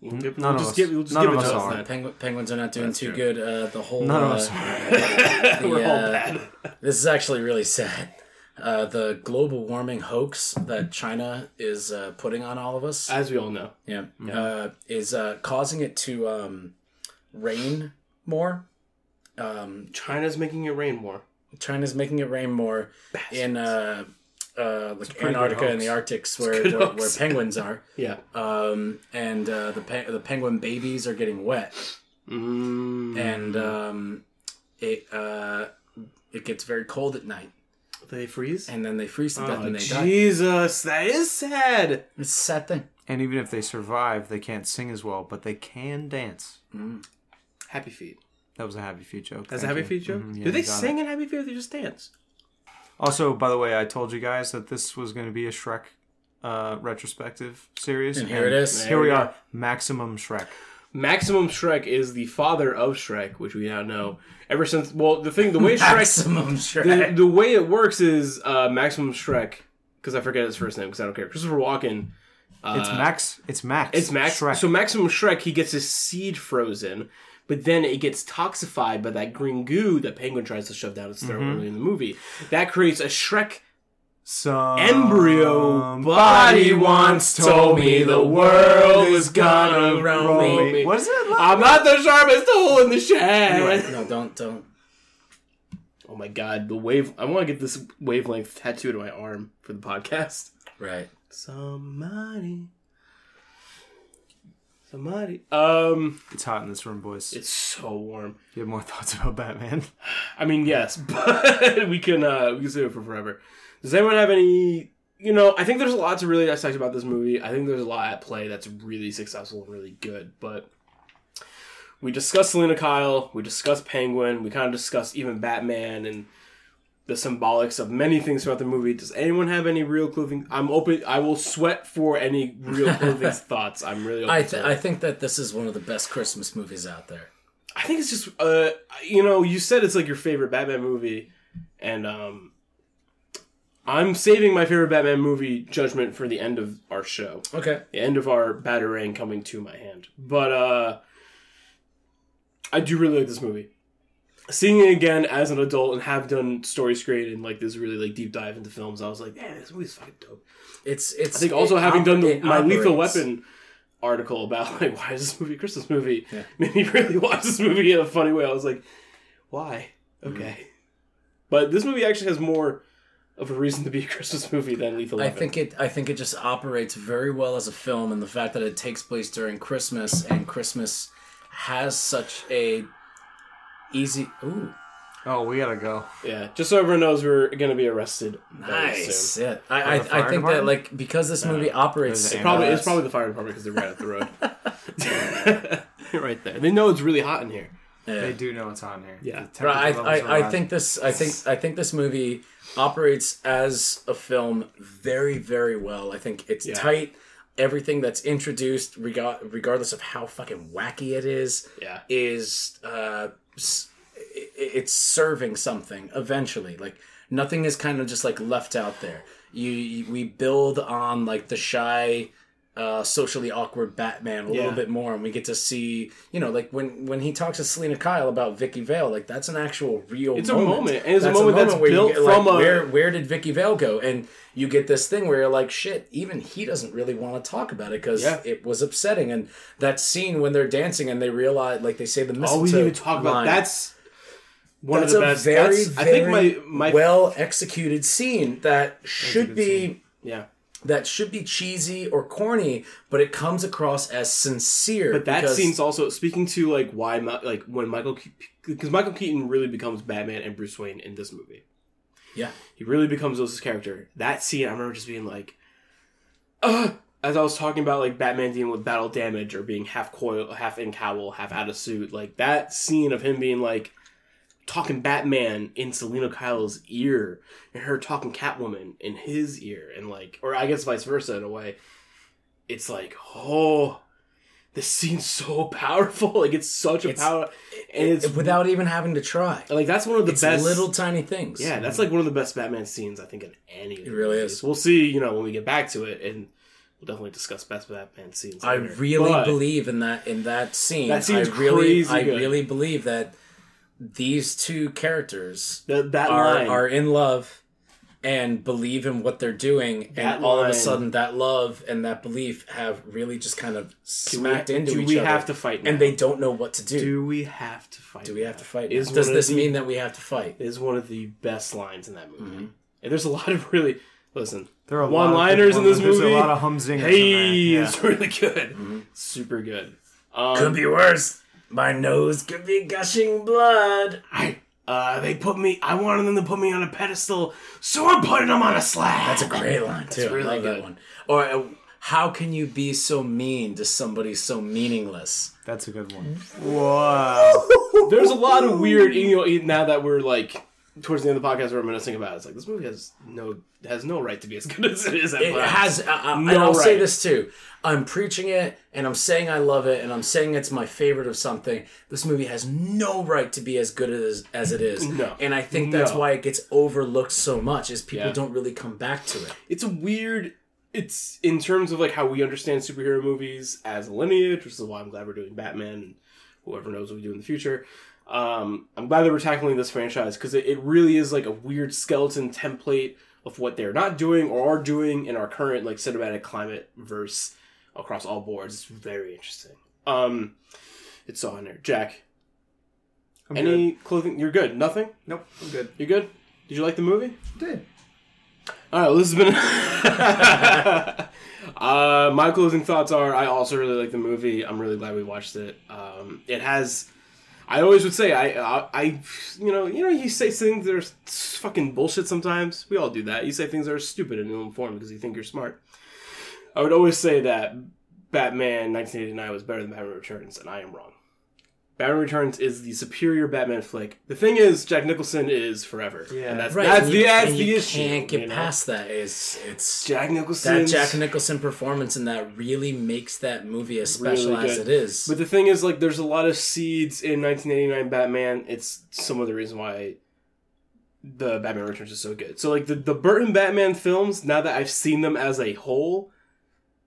We'll, give, None we'll of just us- give, we'll just none give of us to are. us pengu- penguins are not doing That's too true. good. Uh, the whole None of uh, us are. We're all uh, bad. This is actually really sad. Uh, the global warming hoax that China is uh, putting on all of us, As we all know. yeah, Uh, is uh, causing it to um, rain more. Um, China's making it rain more. China's making it rain more in uh, uh, like Antarctica and the Arctics, where where, where penguins are, Yeah. um, and uh, the pe- the penguin babies are getting wet, Mm, and um, it uh, it gets very cold at night, they freeze? and then they freeze to death Oh, and they die. Jesus, that is sad. It's a sad thing. And even if they survive, they can't sing as well, but they can dance. Happy Feet. That was a Happy Feet joke. That's a Thank Happy you. Feet joke? Mhm, yeah, Do they sing it. in Happy Feet or they just dance? Also, by the way, I told you guys that this was going to be a Shrek uh, retrospective series. And here it is. Here we we go. are. Maximum Shrek. Maximum Shrek is the father of Shrek, which we now know. Ever since, well, the thing, the way Shrek, Maximum the, the way it works is uh, Maximum Shrek, because I forget his first name because I don't care. Christopher Walken. Uh, It's Max. It's Max. It's Max. Shrek. So Maximum Shrek, he gets his seed frozen, but then it gets toxified by that green goo that Penguin tries to shove down its throat Mm-hmm. early in the movie. That creates a Shrek Some embryo. Body once told me the world is gonna roll me. What is it? I'm not the sharpest tool in the shed. no, don't don't. Oh my god, the wave! I want to get this wavelength tattooed on my arm for the podcast. Right. Somebody, somebody. Um, It's hot in this room, boys. it's so warm. you have more thoughts about Batman? I mean, yes, but we can uh we can save it for forever. Does anyone have any? You know, I think there's a lot to really dissect about this movie. I think there's a lot at play that's really successful and really good. But we discussed Selina Kyle, we discussed Penguin, we kind of discussed even Batman and the symbolics of many things throughout the movie. Does anyone have any real clothing? I'm open. I will sweat for any real clothing thoughts. I'm really. Open I th-. I think that this is one of the best Christmas movies out there. I think it's just uh you know, you said it's like your favorite Batman movie and um I'm saving my favorite Batman movie judgment for the end of our show. Okay. The end of our batarang coming to my hand. But uh I do really like this movie. Seeing it again as an adult and have done story screen and like this really like deep dive into films, I was like, man, this movie's fucking dope. It's it's. I think also having oper- done the, my Lethal. Weapon article about like why is this movie a Christmas movie Yeah. made me really watch this movie in a funny way. I was like, why? Mm-hmm. Okay, but this movie actually has more of a reason to be a Christmas movie than Lethal I think it. I think it just operates very well as a film, and the fact that it takes place during Christmas and Christmas has such a easy. Ooh, Oh, we gotta go. Yeah, just so everyone knows, we're gonna be arrested. very nice. soon. Yeah, I, I, I fire think that like because this movie operates. It probably uh, it's probably the fire department because they're right up the road. right there. They know it's really hot in here. yeah. They do know it's on here. Yeah. But I, temperature levels are I, I think this I think I think this movie operates as a film very very well. I think it's Yeah. tight. Everything that's introduced, rega- regardless of how fucking wacky it is, Yeah. is uh, s- i- it's serving something eventually. Like nothing is kind of just like left out there. You, you we build on like the shy, uh, socially awkward Batman a Yeah. little bit more, and we get to see you know like when when he talks to Selina Kyle about Vicki Vale, like that's an actual real. It's a moment, and it's a That's moment that's where you built get, like, from a- where where did Vicki Vale go, and you get this thing where you're like, shit, even he doesn't really want to talk about it because Yeah. it was upsetting. And that scene when they're dancing and they realize, like they say the All mistletoe we need to talk about line, that's one that's of the a best. very, that's, very I think my my well executed scene that should be yeah. That should be cheesy or corny, but it comes across as sincere. But that scene's also speaking to like why like when Michael because Michael Keaton really becomes Batman and Bruce Wayne in this movie. yeah, He really becomes those character. That scene, I remember just being like, uh, as I was talking about like Batman dealing with battle damage or being half coil, half in cowl, half out of suit. Like that scene of him being like talking Batman in Selina Kyle's ear and her talking Catwoman in his ear, and like, or I guess vice versa in a way. It's like, oh, this scene's so powerful. Like it's such a It's- power, and it's without even having to try. like that's one of the It's best little tiny things. yeah, that's like one of the best Batman scenes I think in any. It really movies. is. We'll see, you know, when we get back to it, and we'll definitely discuss best Batman scenes. I really But believe in that in that scene. That scene's I really, crazy I good. really believe that these two characters that, that are line, are in love and believe in what they're doing, That and all of a sudden that love and that belief have really just kind of do we, smacked into do each we other, have to fight? Now? and they don't know what to do. Do, do we have to fight? Do we have to fight? Is? Does this the- mean that we have to fight? Is one of the best lines in that movie, Mm-hmm. and there's a lot of really listen. There are a lot of one-liners in this movie. There's a lot of humzingers. Hey, in there. it's really good, Mm-hmm. super good. Um, Could be worse. My nose could be gushing blood. I, uh, they put me. I wanted them to put me on a pedestal, so I'm putting them on a slab. That's a great line too. really I like good. that one. Or uh, how can you be so mean to somebody so meaningless? That's a good one. Wow. There's a lot of weird. You know, now that we're like towards the end of the podcast, we're reminiscing about. It, it's like this movie has no has no right to be as good as it is. At It has, uh, uh, and I'll say this too. I'm preaching it, and I'm saying I love it, and I'm saying it's my favorite of something. This movie has no right to be as good as as it is. No. and I think that's No. why it gets overlooked so much. Is people Yeah. don't really come back to it. It's a weird. It's in terms of like how we understand superhero movies as a lineage, which is why I'm glad we're doing Batman and whoever knows what we do in the future. Um, I'm glad that we're tackling this franchise because it, it really is like a weird skeleton template of what they're not doing or are doing in our current like cinematic climate verse across all boards. It's very interesting. Um, it's in there. Jack, I'm any clothing? You're good. Nothing. Nope, I'm good. You good? Did you like the movie? Did. All right, well, this has been. uh, my closing thoughts are: I also really like the movie. I'm really glad we watched it. Um, it has. I always would say I, I, I, you know, you know, you say things that are fucking bullshit. Sometimes we all do that. You say things that are stupid and ill-informed because you think you're smart. I would always say that Batman 1989 was better than Batman Returns, and I am wrong. Batman Returns is the superior Batman flick. The thing is, Jack Nicholson is forever, Yeah. and that's Right, that's and the you, that's and the you issue. can't get you know? past that. It's it's Jack Nicholson. that Jack Nicholson performance and that really makes that movie as special Really as it is. But the thing is, like, there's a lot of seeds in 1989 Batman. It's some of the reason why the Batman Returns is so good. So, like, the, the Burton Batman films, now that I've seen them as a whole,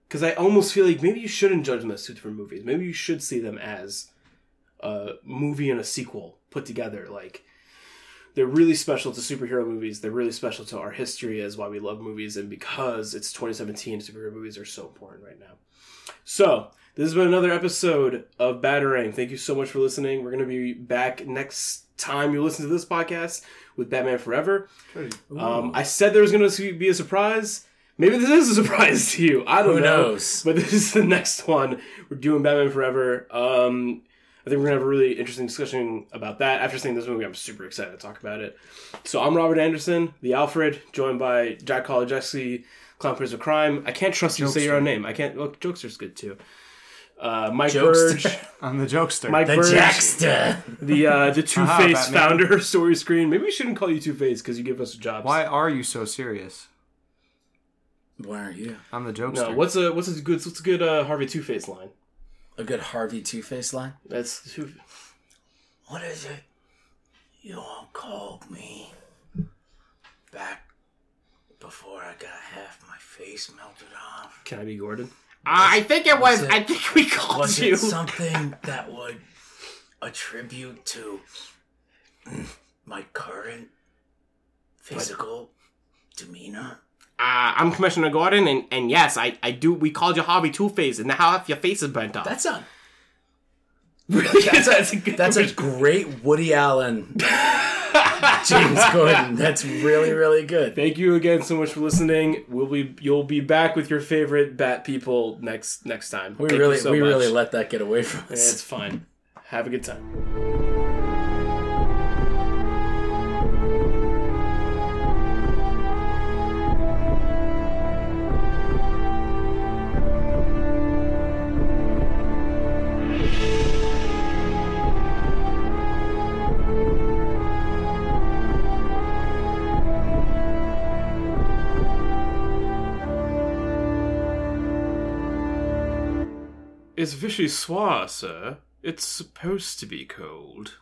because I almost feel like maybe you shouldn't judge them as two different movies. Maybe you should see them as a movie and a sequel put together. Like, they're really special to superhero movies. They're really special to our history as why we love movies, and because it's 2017, superhero movies are so important right now. So This has been another episode of Batarang. Thank you so much for listening. We're going to be back next time you listen to this podcast with Batman Forever. Um, I said there was going to be a surprise. Maybe this is a surprise to you. I don't Who know. knows? But this is the next one. We're doing Batman Forever. Um, I think we're gonna have a really interesting discussion about that. After seeing this movie, I'm super excited to talk about it. So I'm Robert Anderson, the Alfred, joined by Jack Kolajewski, Clown Prince of Crime. I can't trust you to say your own name. I can't. Well, Jokester's good too. Uh, Mike Jokester. Burge, I'm the jokester. Mike The Burge, Jackster. the uh, the Two Haha, Face Batman. founder, Story Screen. Maybe we shouldn't call you Two Face because you give us jobs. Why are you so serious? Why are you? I'm the jokester. No. What's a what's a good what's a good uh, Harvey Two Face line? A good Harvey Two Face line. That's two. What is it? You all called me back before I got half my face melted off. Can I be Gordon? I think it was. it- I think we called Was you. it something that would attribute to my current physical demeanor? Uh, I'm Commissioner Gordon, and, and yes, I, I do. We called you Harvey Two Face, and now half your face is burnt off. That's a really that's, that's a good. that's a great Woody Allen James Gordon. That's really really good. Thank you again so much for listening. We'll be you'll be back with your favorite bat people next next time. We Thank really so we much. really let that get away from Yeah, us. it's fine. Have a good time. Vichyssoise, sir. It's supposed to be cold.